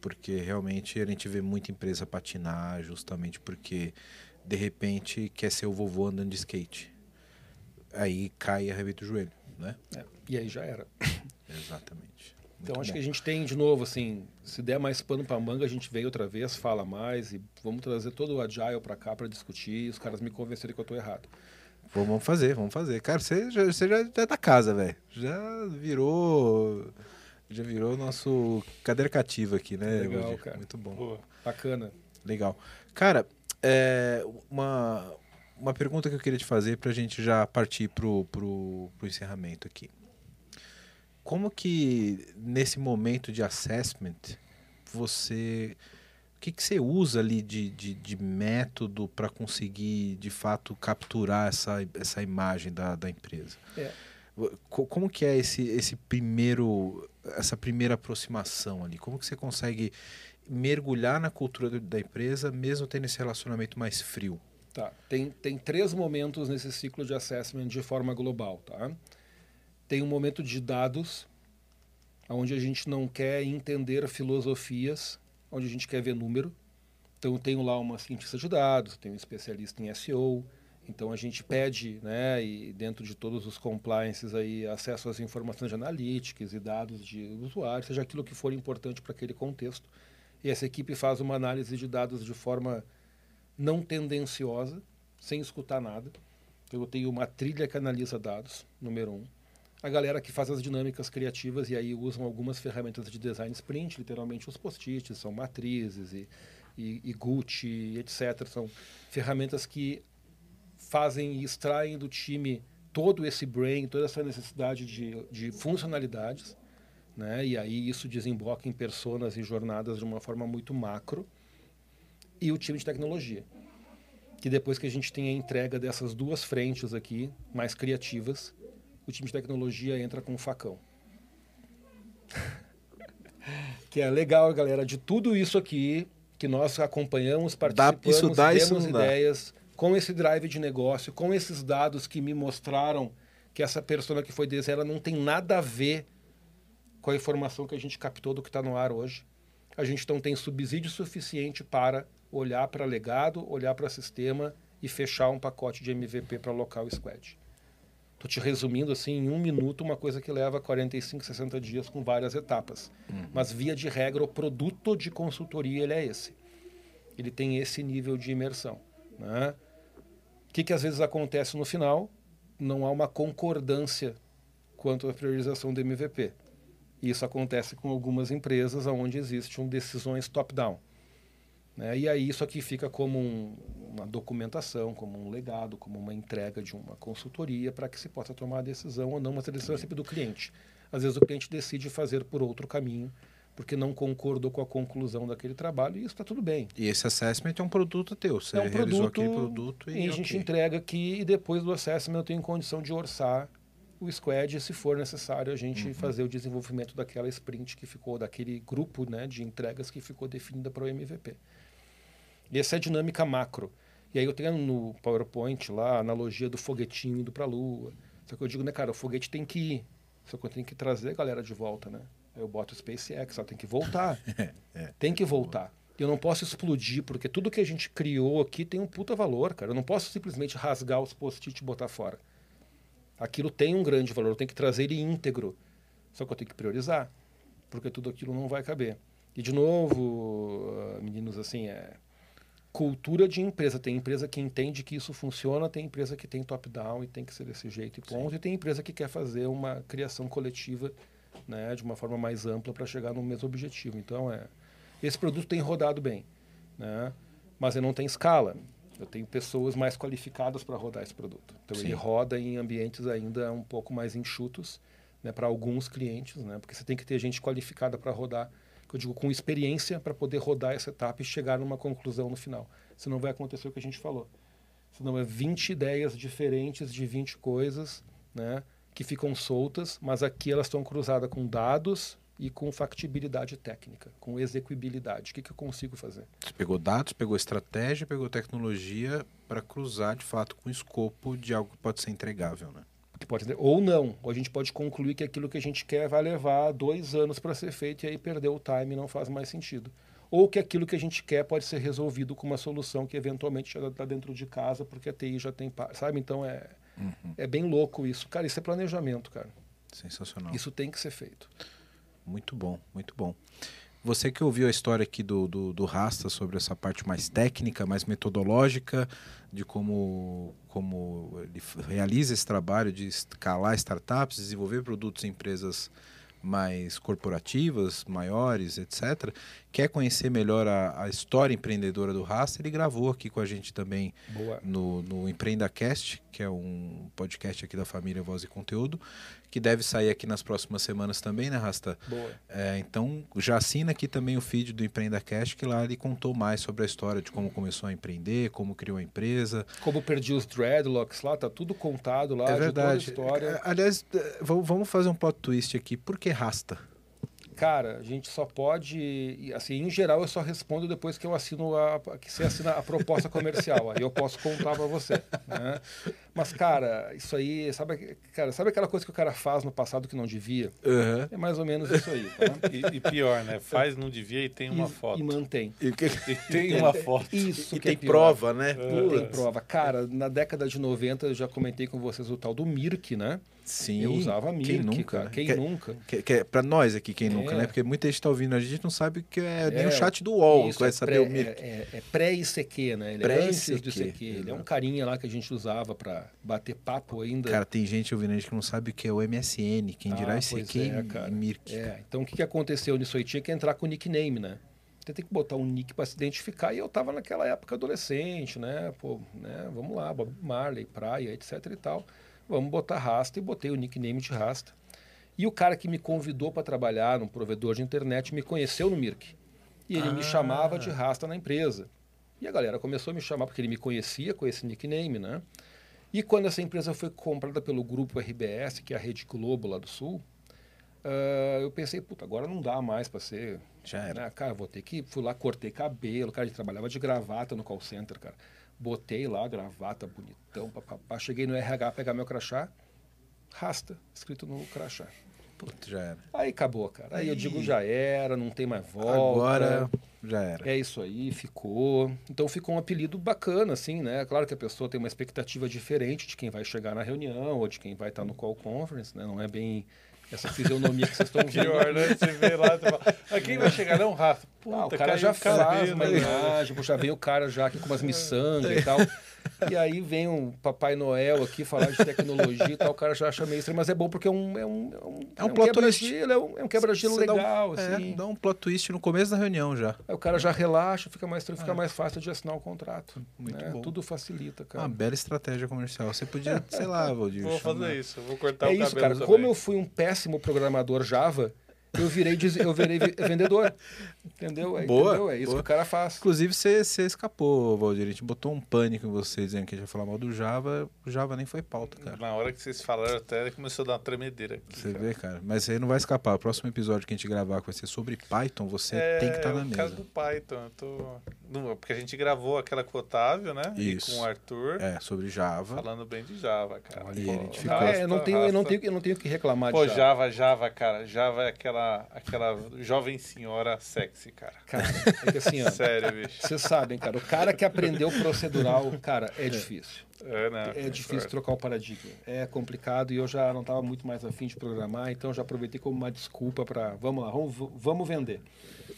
Speaker 1: Porque realmente a gente vê muita empresa patinar justamente porque de repente quer ser o vovô andando de skate. Aí cai e arrebenta o joelho, né?
Speaker 3: É, E aí já era.
Speaker 1: Exatamente.
Speaker 3: Então acho
Speaker 1: bom.
Speaker 3: que a gente tem, de novo, assim, se der mais pano para manga, a gente vem outra vez, fala mais e vamos trazer todo o Agile para cá para discutir. Os caras me convencerem que eu tô errado.
Speaker 1: Vamos vamos fazer, vamos fazer. Cara, você já, você já, já é da casa, velho. Já virou. Já virou nosso cadeira cativa aqui, né?
Speaker 3: Legal, cara.
Speaker 1: Muito bom.
Speaker 2: Pô,
Speaker 3: Bacana.
Speaker 1: Legal. Cara, é, uma, uma pergunta que eu queria te fazer para a gente já partir pro, pro, pro encerramento aqui. Como que nesse momento de assessment você. O que, que você usa ali de, de, de método para conseguir de fato capturar essa, essa imagem da, da empresa?
Speaker 3: É.
Speaker 1: Co- Como que é esse, esse primeiro, essa primeira aproximação ali? Como que você consegue mergulhar na cultura da empresa, mesmo tendo esse relacionamento mais frio?
Speaker 3: Tá. Tem, tem três momentos nesse ciclo de assessment de forma global, tá? Tem um momento de dados, onde a gente não quer entender filosofias, onde a gente quer ver número. Então, eu tenho lá uma cientista de dados, tenho um especialista em SEO, então a gente pede, né, e dentro de todos os compliances aí, acesso às informações de e dados de usuário, seja aquilo que for importante para aquele contexto. E essa equipe faz uma análise de dados de forma não tendenciosa, sem escutar nada. Então, eu tenho uma trilha que analisa dados, número um. A galera que faz as dinâmicas criativas e aí usam algumas ferramentas de design sprint, literalmente os post-its, são matrizes e, e, e Gucci, etc. São ferramentas que fazem e extraem do time todo esse brain, toda essa necessidade de, de funcionalidades, né? E aí isso desemboca em personas e jornadas de uma forma muito macro. E o time de tecnologia, que depois que a gente tem a entrega dessas duas frentes aqui, mais criativas, o time de tecnologia entra com um facão. que é legal, galera, de tudo isso aqui que nós acompanhamos, participamos,
Speaker 1: Dá, isso dá,
Speaker 3: temos
Speaker 1: isso não dá.
Speaker 3: ideias, com esse drive de negócio, com esses dados que me mostraram que essa persona que foi desenhada ela não tem nada a ver com a informação que a gente captou do que está no ar hoje. A gente não tem subsídio suficiente para olhar para legado, olhar para sistema e fechar um pacote de MVP para local squad. Estou te resumindo assim em um minuto uma coisa que leva 45, 60 dias com várias etapas. Mas via de regra o produto de consultoria ele é esse. Ele tem esse nível de imersão. Né? O que, que às vezes acontece no final? Não há uma concordância quanto à priorização do MVP. Isso acontece com algumas empresas onde existem decisões top-down. Né? E aí isso aqui fica como um, uma documentação, como um legado, como uma entrega de uma consultoria para que se possa tomar a decisão ou não, mas a decisão é sempre do cliente. Às vezes o cliente decide fazer por outro caminho, porque não concordou com a conclusão daquele trabalho, e isso está tudo bem.
Speaker 1: E esse assessment é um produto teu. Você
Speaker 3: é um
Speaker 1: realizou
Speaker 3: produto,
Speaker 1: aquele produto e,
Speaker 3: e a gente
Speaker 1: ok.
Speaker 3: entrega aqui, e depois do assessment eu tenho condição de orçar o squad, se for necessário a gente
Speaker 1: Uhum.
Speaker 3: fazer o desenvolvimento daquela sprint que ficou, daquele grupo né, de entregas que ficou definida para o MVP. E essa é a dinâmica macro. E aí eu tenho no PowerPoint lá a analogia do foguetinho indo para a Lua. Só que eu digo, né, cara, o foguete tem que ir. Só que eu tenho que trazer a galera de volta, né? Aí eu boto o SpaceX, ela tem que voltar. Tem que voltar. Eu não posso explodir, porque tudo que a gente criou aqui tem um puta valor, cara. Eu não posso simplesmente rasgar os post-it e botar fora. Aquilo tem um grande valor, eu tenho que trazer ele íntegro. Só que eu tenho que priorizar, porque tudo aquilo não vai caber. E, de novo, ah, meninos, assim, é cultura de empresa. Tem empresa que entende que isso funciona, tem empresa que tem top-down e tem que ser desse jeito e ponto. E tem empresa que quer fazer uma criação coletiva né, de uma forma mais ampla para chegar no mesmo objetivo. Então, é, esse produto tem rodado bem, né, mas ele não tem escala. Eu tenho pessoas mais qualificadas para rodar esse produto. Então,
Speaker 1: Sim.
Speaker 3: ele roda em ambientes ainda um pouco mais enxutos né, para alguns clientes, né, porque você tem que ter gente qualificada para rodar, eu digo, com experiência para poder rodar essa etapa e chegar numa conclusão no final. Senão vai acontecer o que a gente falou. Senão é 20 ideias diferentes de 20 coisas, né? Que ficam soltas, mas aqui elas estão cruzadas com dados e com factibilidade técnica, com execuibilidade. O que, que eu consigo fazer?
Speaker 1: Você pegou dados, pegou estratégia, pegou tecnologia para cruzar de fato com o escopo de algo que pode ser entregável, né?
Speaker 3: Que pode ou não. Ou a gente pode concluir que aquilo que a gente quer vai levar dois anos para ser feito e aí perder o time e não faz mais sentido. Ou que aquilo que a gente quer pode ser resolvido com uma solução que eventualmente já está dentro de casa, porque a TI já tem. Sabe? Então é, é bem louco isso. Cara, isso é planejamento, cara.
Speaker 1: Sensacional.
Speaker 3: Isso tem que ser feito.
Speaker 1: Muito bom, muito bom. Você que ouviu a história aqui do, do, do Rasta sobre essa parte mais técnica, mais metodológica, de como, como ele realiza esse trabalho de escalar startups, desenvolver produtos em empresas mais corporativas, maiores, etc. Quer conhecer melhor a, a história empreendedora do Rasta? Ele gravou aqui com a gente também
Speaker 3: Boa.
Speaker 1: no, no EmpreendaCast, que é um podcast aqui da família Voz e Conteúdo, que deve sair aqui nas próximas semanas também, né, Rasta?
Speaker 3: Boa.
Speaker 1: É, então, já assina aqui também o feed do EmpreendaCast, que lá ele contou mais sobre a história de como começou a empreender, como criou a empresa.
Speaker 3: Como perdi os dreadlocks lá, tá tudo contado lá,
Speaker 1: é
Speaker 3: de
Speaker 1: verdade.
Speaker 3: toda a história.
Speaker 1: Aliás, vamos vamos fazer um plot twist aqui. Por que Rasta?
Speaker 3: Cara, a gente só pode, e, assim, em geral eu só respondo depois que eu assino a, que você assina a proposta comercial, aí eu posso contar para você, né? Mas, cara, isso aí, sabe, cara, sabe aquela coisa que o cara faz no passado que não devia?
Speaker 1: Aham.
Speaker 3: É mais ou menos isso aí, tá?
Speaker 2: E, e pior, né? Faz, não devia e tem uma
Speaker 3: e,
Speaker 2: foto.
Speaker 3: E mantém.
Speaker 1: E, que-
Speaker 2: E tem uma foto.
Speaker 3: Isso
Speaker 1: e
Speaker 3: que é
Speaker 1: tem
Speaker 3: pior.
Speaker 1: prova, né?
Speaker 3: E tem prova. Cara, na década de 90 eu já comentei com vocês o tal do Mirk, né?
Speaker 1: Sim.
Speaker 3: eu usava Mirk,
Speaker 1: Quem nunca?
Speaker 3: cara.
Speaker 1: né?
Speaker 3: Quem
Speaker 1: que,
Speaker 3: nunca?
Speaker 1: Que, que é pra nós aqui, quem nunca,
Speaker 3: É.
Speaker 1: né? Porque muita gente tá ouvindo, a gente não sabe o que é, nem
Speaker 3: É,
Speaker 1: o chat do UOL
Speaker 3: Isso,
Speaker 1: vai
Speaker 3: é
Speaker 1: saber
Speaker 3: pré-
Speaker 1: o Mirk.
Speaker 3: É, é- é pré-ICQ, né? Ele é
Speaker 1: Pré-ICQ,
Speaker 3: antes do ICQ. Ele é um carinha lá que a gente usava pra bater papo ainda.
Speaker 1: Cara, tem gente ouvindo a gente que não sabe o que é o MSN, quem dirá
Speaker 3: Ah,
Speaker 1: ICQ
Speaker 3: é,
Speaker 1: e
Speaker 3: cara.
Speaker 1: Mirk.
Speaker 3: É, então o que, que aconteceu nisso aí? Tinha que entrar com o nickname, né? Você tem que botar um nick para se identificar e eu tava naquela época adolescente, né? Pô, né? Vamos lá, Bob Marley, praia, etc e tal. Vamos botar Rasta e botei o nickname de Rasta. E o cara que me convidou para trabalhar num provedor de internet me conheceu no Mirk. E ele me
Speaker 1: Ah.
Speaker 3: chamava de Rasta na empresa. E a galera começou a me chamar porque ele me conhecia com esse nickname, né? E quando essa empresa foi comprada pelo grupo RBS, que é a Rede Globo lá do Sul, ah, eu pensei, puta, agora não dá mais para ser.
Speaker 1: Já era.
Speaker 3: Né? Cara, vou ter que. Fui lá, cortei cabelo, cara, a gente trabalhava de gravata no call center, cara. Botei lá, gravata, bonitão, papapá. Cheguei no RH pegar meu crachá, rasta, escrito no crachá.
Speaker 1: Puta, já era.
Speaker 3: Aí acabou, cara. Aí eu digo, já era, não tem mais volta.
Speaker 1: Agora já era.
Speaker 3: É isso aí, ficou. Então ficou um apelido bacana, assim, né? Claro que a pessoa tem uma expectativa diferente de quem vai chegar na reunião ou de quem vai estar no call conference, né? Não é bem essa fisionomia que vocês estão vendo.
Speaker 2: Pior, né? Você vê lá, você fala, ah, quem vai chegar? Não, Rafa. Puta,
Speaker 3: Ah, o cara já faz uma
Speaker 2: né?
Speaker 3: imagem, já vem o cara já aqui com umas miçangas e tal. E aí vem um Papai Noel aqui falar de tecnologia e tal, o cara já acha meio estranho, mas é bom porque é um, é um, é um,
Speaker 1: É um twist.
Speaker 3: quebra-gelo, é um, é um quebra-gelo
Speaker 1: Você dá um-
Speaker 3: legal,
Speaker 1: é,
Speaker 3: assim.
Speaker 1: dá um plot twist no começo da reunião já.
Speaker 3: Aí o cara já relaxa, fica mais tranquilo, fica mais fácil de assinar o contrato.
Speaker 1: É. Muito
Speaker 3: né?
Speaker 1: bom.
Speaker 3: Tudo facilita,
Speaker 1: Uma
Speaker 3: cara.
Speaker 1: bela estratégia comercial. Você podia, sei lá, Valdir.
Speaker 2: Vou
Speaker 1: chamar-
Speaker 2: fazer isso, vou cortar
Speaker 3: É
Speaker 2: o
Speaker 3: isso,
Speaker 2: cabelo
Speaker 3: cara.
Speaker 2: também.
Speaker 3: Como eu fui um péssimo programador Java, eu virei, des- eu virei vi- vendedor. Entendeu? É,
Speaker 1: Boa,
Speaker 3: entendeu? É isso
Speaker 1: boa.
Speaker 3: que o cara faz.
Speaker 1: Inclusive, você, você escapou, Valdir. A gente botou um pânico em você dizendo que a gente ia falar mal do Java. O Java nem foi pauta, cara.
Speaker 2: Na hora que vocês falaram até, começou a dar uma tremedeira aqui.
Speaker 1: Você
Speaker 2: cara.
Speaker 1: vê, cara. Mas aí não vai escapar. O próximo episódio que a gente gravar que vai ser sobre Python, você tem que estar na
Speaker 2: É, o caso
Speaker 1: mesa.
Speaker 2: do Python, eu tô... Não, porque a gente gravou aquela com o Otávio, né?
Speaker 1: Isso.
Speaker 2: E com o Arthur,
Speaker 1: É, sobre Java.
Speaker 2: falando bem de Java, cara.
Speaker 1: E
Speaker 2: Pô,
Speaker 1: a gente ficou-
Speaker 3: Ah, é, eu, não tenho, eu, não tenho, eu não tenho que reclamar
Speaker 2: Pô,
Speaker 3: de Java.
Speaker 2: Java, Java, cara. Java é aquela, aquela jovem senhora sexy, cara.
Speaker 3: Cara, é que assim, ó,
Speaker 2: Sério, bicho.
Speaker 3: vocês sabem, cara, o cara que aprendeu procedural, cara, é difícil.
Speaker 2: É, né?
Speaker 3: É difícil trocar o paradigma. É complicado e eu já não estava muito mais afim de programar, então já aproveitei como uma desculpa para, vamos lá, vamos, vamos vender.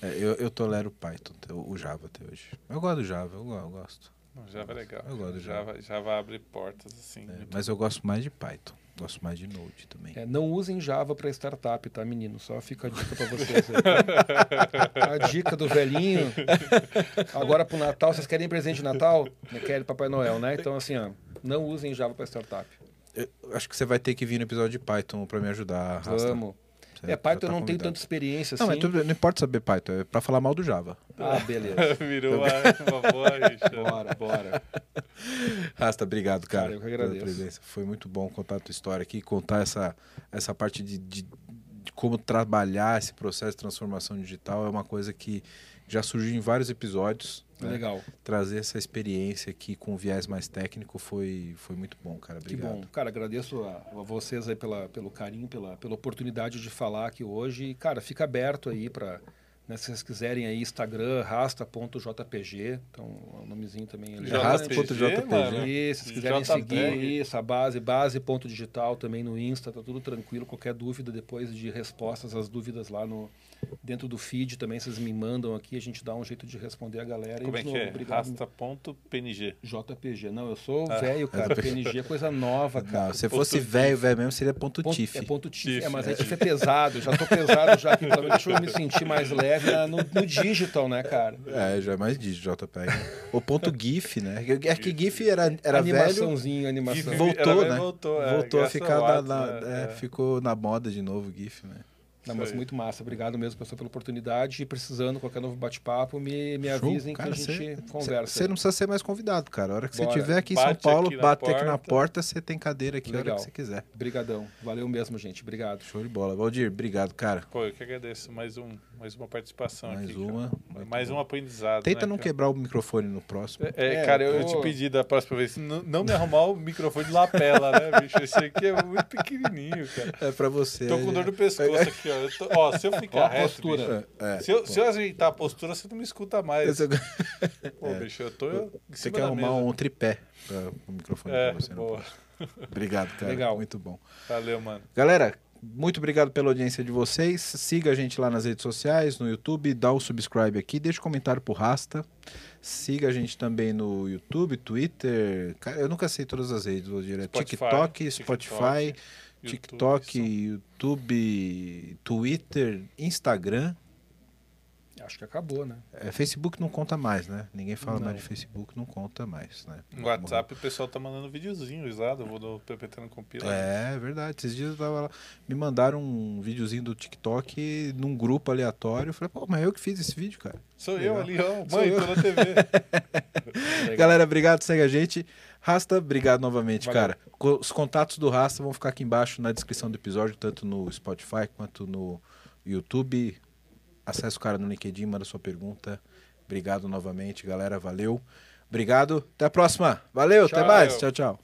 Speaker 1: É, eu, eu tolero o Python, o o Java até hoje. Eu gosto do Java, eu, go- eu gosto.
Speaker 2: Não, Java é legal.
Speaker 1: Eu gosto do
Speaker 2: Java. Java abre portas, assim.
Speaker 1: É, mas eu gosto mais de Python. Gosto mais de Node também.
Speaker 3: É, não usem Java para startup, tá, menino? Só fica a dica para vocês. aí. a dica do velhinho. Agora pro Natal, vocês querem presente de Natal? Querem Papai Noel, né? Então, assim, ó, não usem Java para startup.
Speaker 1: Eu acho que você vai ter que vir no episódio de Python pra me ajudar.
Speaker 3: Vamos.
Speaker 1: Você
Speaker 3: É, Python
Speaker 1: tá
Speaker 3: eu não tenho tanta experiência assim.
Speaker 1: Não, tudo- não importa saber Python, é pra falar mal do Java.
Speaker 3: Ah, beleza.
Speaker 2: Virou uma, uma boa.
Speaker 3: Bora, bora.
Speaker 1: Rasta, obrigado, cara.
Speaker 3: Cara, eu que
Speaker 1: pela
Speaker 3: agradeço.
Speaker 1: presença. Foi muito bom contar a tua história aqui, contar essa, essa parte de, de, de como trabalhar esse processo de transformação digital. É uma coisa que já surgiu em vários episódios. né?
Speaker 3: Legal.
Speaker 1: Trazer essa experiência aqui com viés mais técnico foi, foi muito bom, cara.
Speaker 3: Que
Speaker 1: Obrigado.
Speaker 3: bom. Cara, agradeço a, a vocês aí pela, pelo carinho, pela, pela oportunidade de falar aqui hoje. E, cara, fica aberto aí para né, se vocês quiserem aí, Instagram, rasta.jpg. Então, é um nomezinho também. ali.
Speaker 2: JPG,
Speaker 1: Rasta.jpg.
Speaker 3: E se vocês quiserem
Speaker 2: JPG.
Speaker 3: seguir isso, a base, base.digital também no Insta, tá tudo tranquilo. Qualquer dúvida depois de respostas às dúvidas lá no dentro do feed também, vocês me mandam aqui, a gente dá um jeito de responder a galera.
Speaker 2: Como
Speaker 3: e,
Speaker 2: é que
Speaker 3: novo,
Speaker 2: é?
Speaker 3: Obrigado.
Speaker 2: Rasta.png.
Speaker 3: JPG. Não, eu sou
Speaker 2: Ah.
Speaker 3: velho, cara. PNG é coisa nova, cara.
Speaker 1: Não, se fosse
Speaker 2: Ponto
Speaker 1: velho, velho mesmo, seria ponto,
Speaker 3: Ponto-
Speaker 1: TIF.
Speaker 3: É ponto TIF.
Speaker 2: TIF,
Speaker 3: É, mas
Speaker 2: é.
Speaker 3: é TIF é pesado. Já tô pesado já aqui. Pelo menos deixa eu me sentir mais leve na- no, no digital, né, cara?
Speaker 1: É, já é mais de JPEG. o ponto GIF, né? É que GIF era, era velho,
Speaker 3: Animaçãozinho, animação.
Speaker 1: Voltou,
Speaker 2: Era-
Speaker 1: né?
Speaker 2: voltou, é,
Speaker 1: voltou a ficar na, na-
Speaker 2: né?
Speaker 1: é,
Speaker 2: É.
Speaker 1: ficou na moda de novo o GIF, né?
Speaker 3: Não, mas muito massa. Obrigado mesmo, pessoal, pela oportunidade. E precisando, qualquer novo bate-papo, me, me
Speaker 1: Show.
Speaker 3: avisem
Speaker 1: Cara,
Speaker 3: que a gente
Speaker 1: cê-
Speaker 3: conversa.
Speaker 1: Você não precisa ser mais convidado, cara. A hora que você estiver aqui em São Paulo,
Speaker 2: aqui na
Speaker 1: bate aqui na
Speaker 2: porta.
Speaker 1: porta, você tem cadeira aqui a hora
Speaker 3: Legal.
Speaker 1: que você quiser.
Speaker 3: Brigadão. Valeu mesmo, gente. Obrigado.
Speaker 1: Show de bola. Valdir, obrigado, cara.
Speaker 2: Pô, eu que agradeço. Mais um mais uma participação
Speaker 1: Mais
Speaker 2: aqui.
Speaker 1: uma.
Speaker 2: Mais
Speaker 1: bom.
Speaker 2: um aprendizado.
Speaker 1: Tenta
Speaker 2: né,
Speaker 1: não
Speaker 2: cara?
Speaker 1: quebrar o microfone no próximo.
Speaker 2: É,
Speaker 3: É,
Speaker 2: cara, eu, eu te pedi da próxima vez, não, não me arrumar o microfone de lapela, né, bicho? Esse aqui é muito pequenininho, cara.
Speaker 1: É pra você.
Speaker 2: Tô com dor no pescoço aqui, ó. Eu tô- ó, se eu ficar reto,
Speaker 3: postura.
Speaker 2: bicho,
Speaker 1: É,
Speaker 2: se, eu, se eu ajeitar a postura, você não me escuta mais.
Speaker 1: Você,
Speaker 2: Pô, bicho, eu tô
Speaker 1: você quer arrumar
Speaker 2: mesa.
Speaker 1: um tripé para o microfone
Speaker 2: É,
Speaker 1: pra você.
Speaker 2: Boa.
Speaker 1: Obrigado, cara.
Speaker 3: Legal.
Speaker 1: Muito bom.
Speaker 2: Valeu, mano.
Speaker 1: Galera, muito obrigado pela audiência de vocês. Siga a gente lá nas redes sociais, no YouTube, dá o subscribe aqui, deixa um comentário pro Rasta. Siga a gente também no YouTube, Twitter. Cara, eu nunca sei todas as redes, vou dizer.
Speaker 2: Spotify,
Speaker 1: TikTok, Spotify,
Speaker 2: YouTube,
Speaker 1: TikTok. YouTube, Twitter, Instagram.
Speaker 3: Acho que acabou, né?
Speaker 1: É, Facebook não conta mais, né? Ninguém fala
Speaker 3: Não.
Speaker 1: mais de Facebook, não conta mais, né?
Speaker 2: No WhatsApp o pessoal tá mandando videozinho usado, eu vou do PPT não compila.
Speaker 1: É, é verdade. Esses dias eu tava lá, me mandaram um videozinho do TikTok num grupo aleatório. Eu falei, pô, mas eu que fiz esse vídeo, cara.
Speaker 2: Sou
Speaker 1: Legal.
Speaker 2: eu ali, ó.
Speaker 1: Sou
Speaker 2: Mãe, na TV.
Speaker 1: Galera, obrigado, segue a gente. Rasta, obrigado novamente,
Speaker 3: Valeu.
Speaker 1: cara. Os contatos do Rasta vão ficar aqui embaixo na descrição do episódio, tanto no Spotify quanto no YouTube. Acesse o cara no LinkedIn, manda sua pergunta. Obrigado novamente, galera. Valeu. Obrigado. Até a próxima. Valeu, até
Speaker 2: Tchau.
Speaker 1: mais. Tchau, tchau.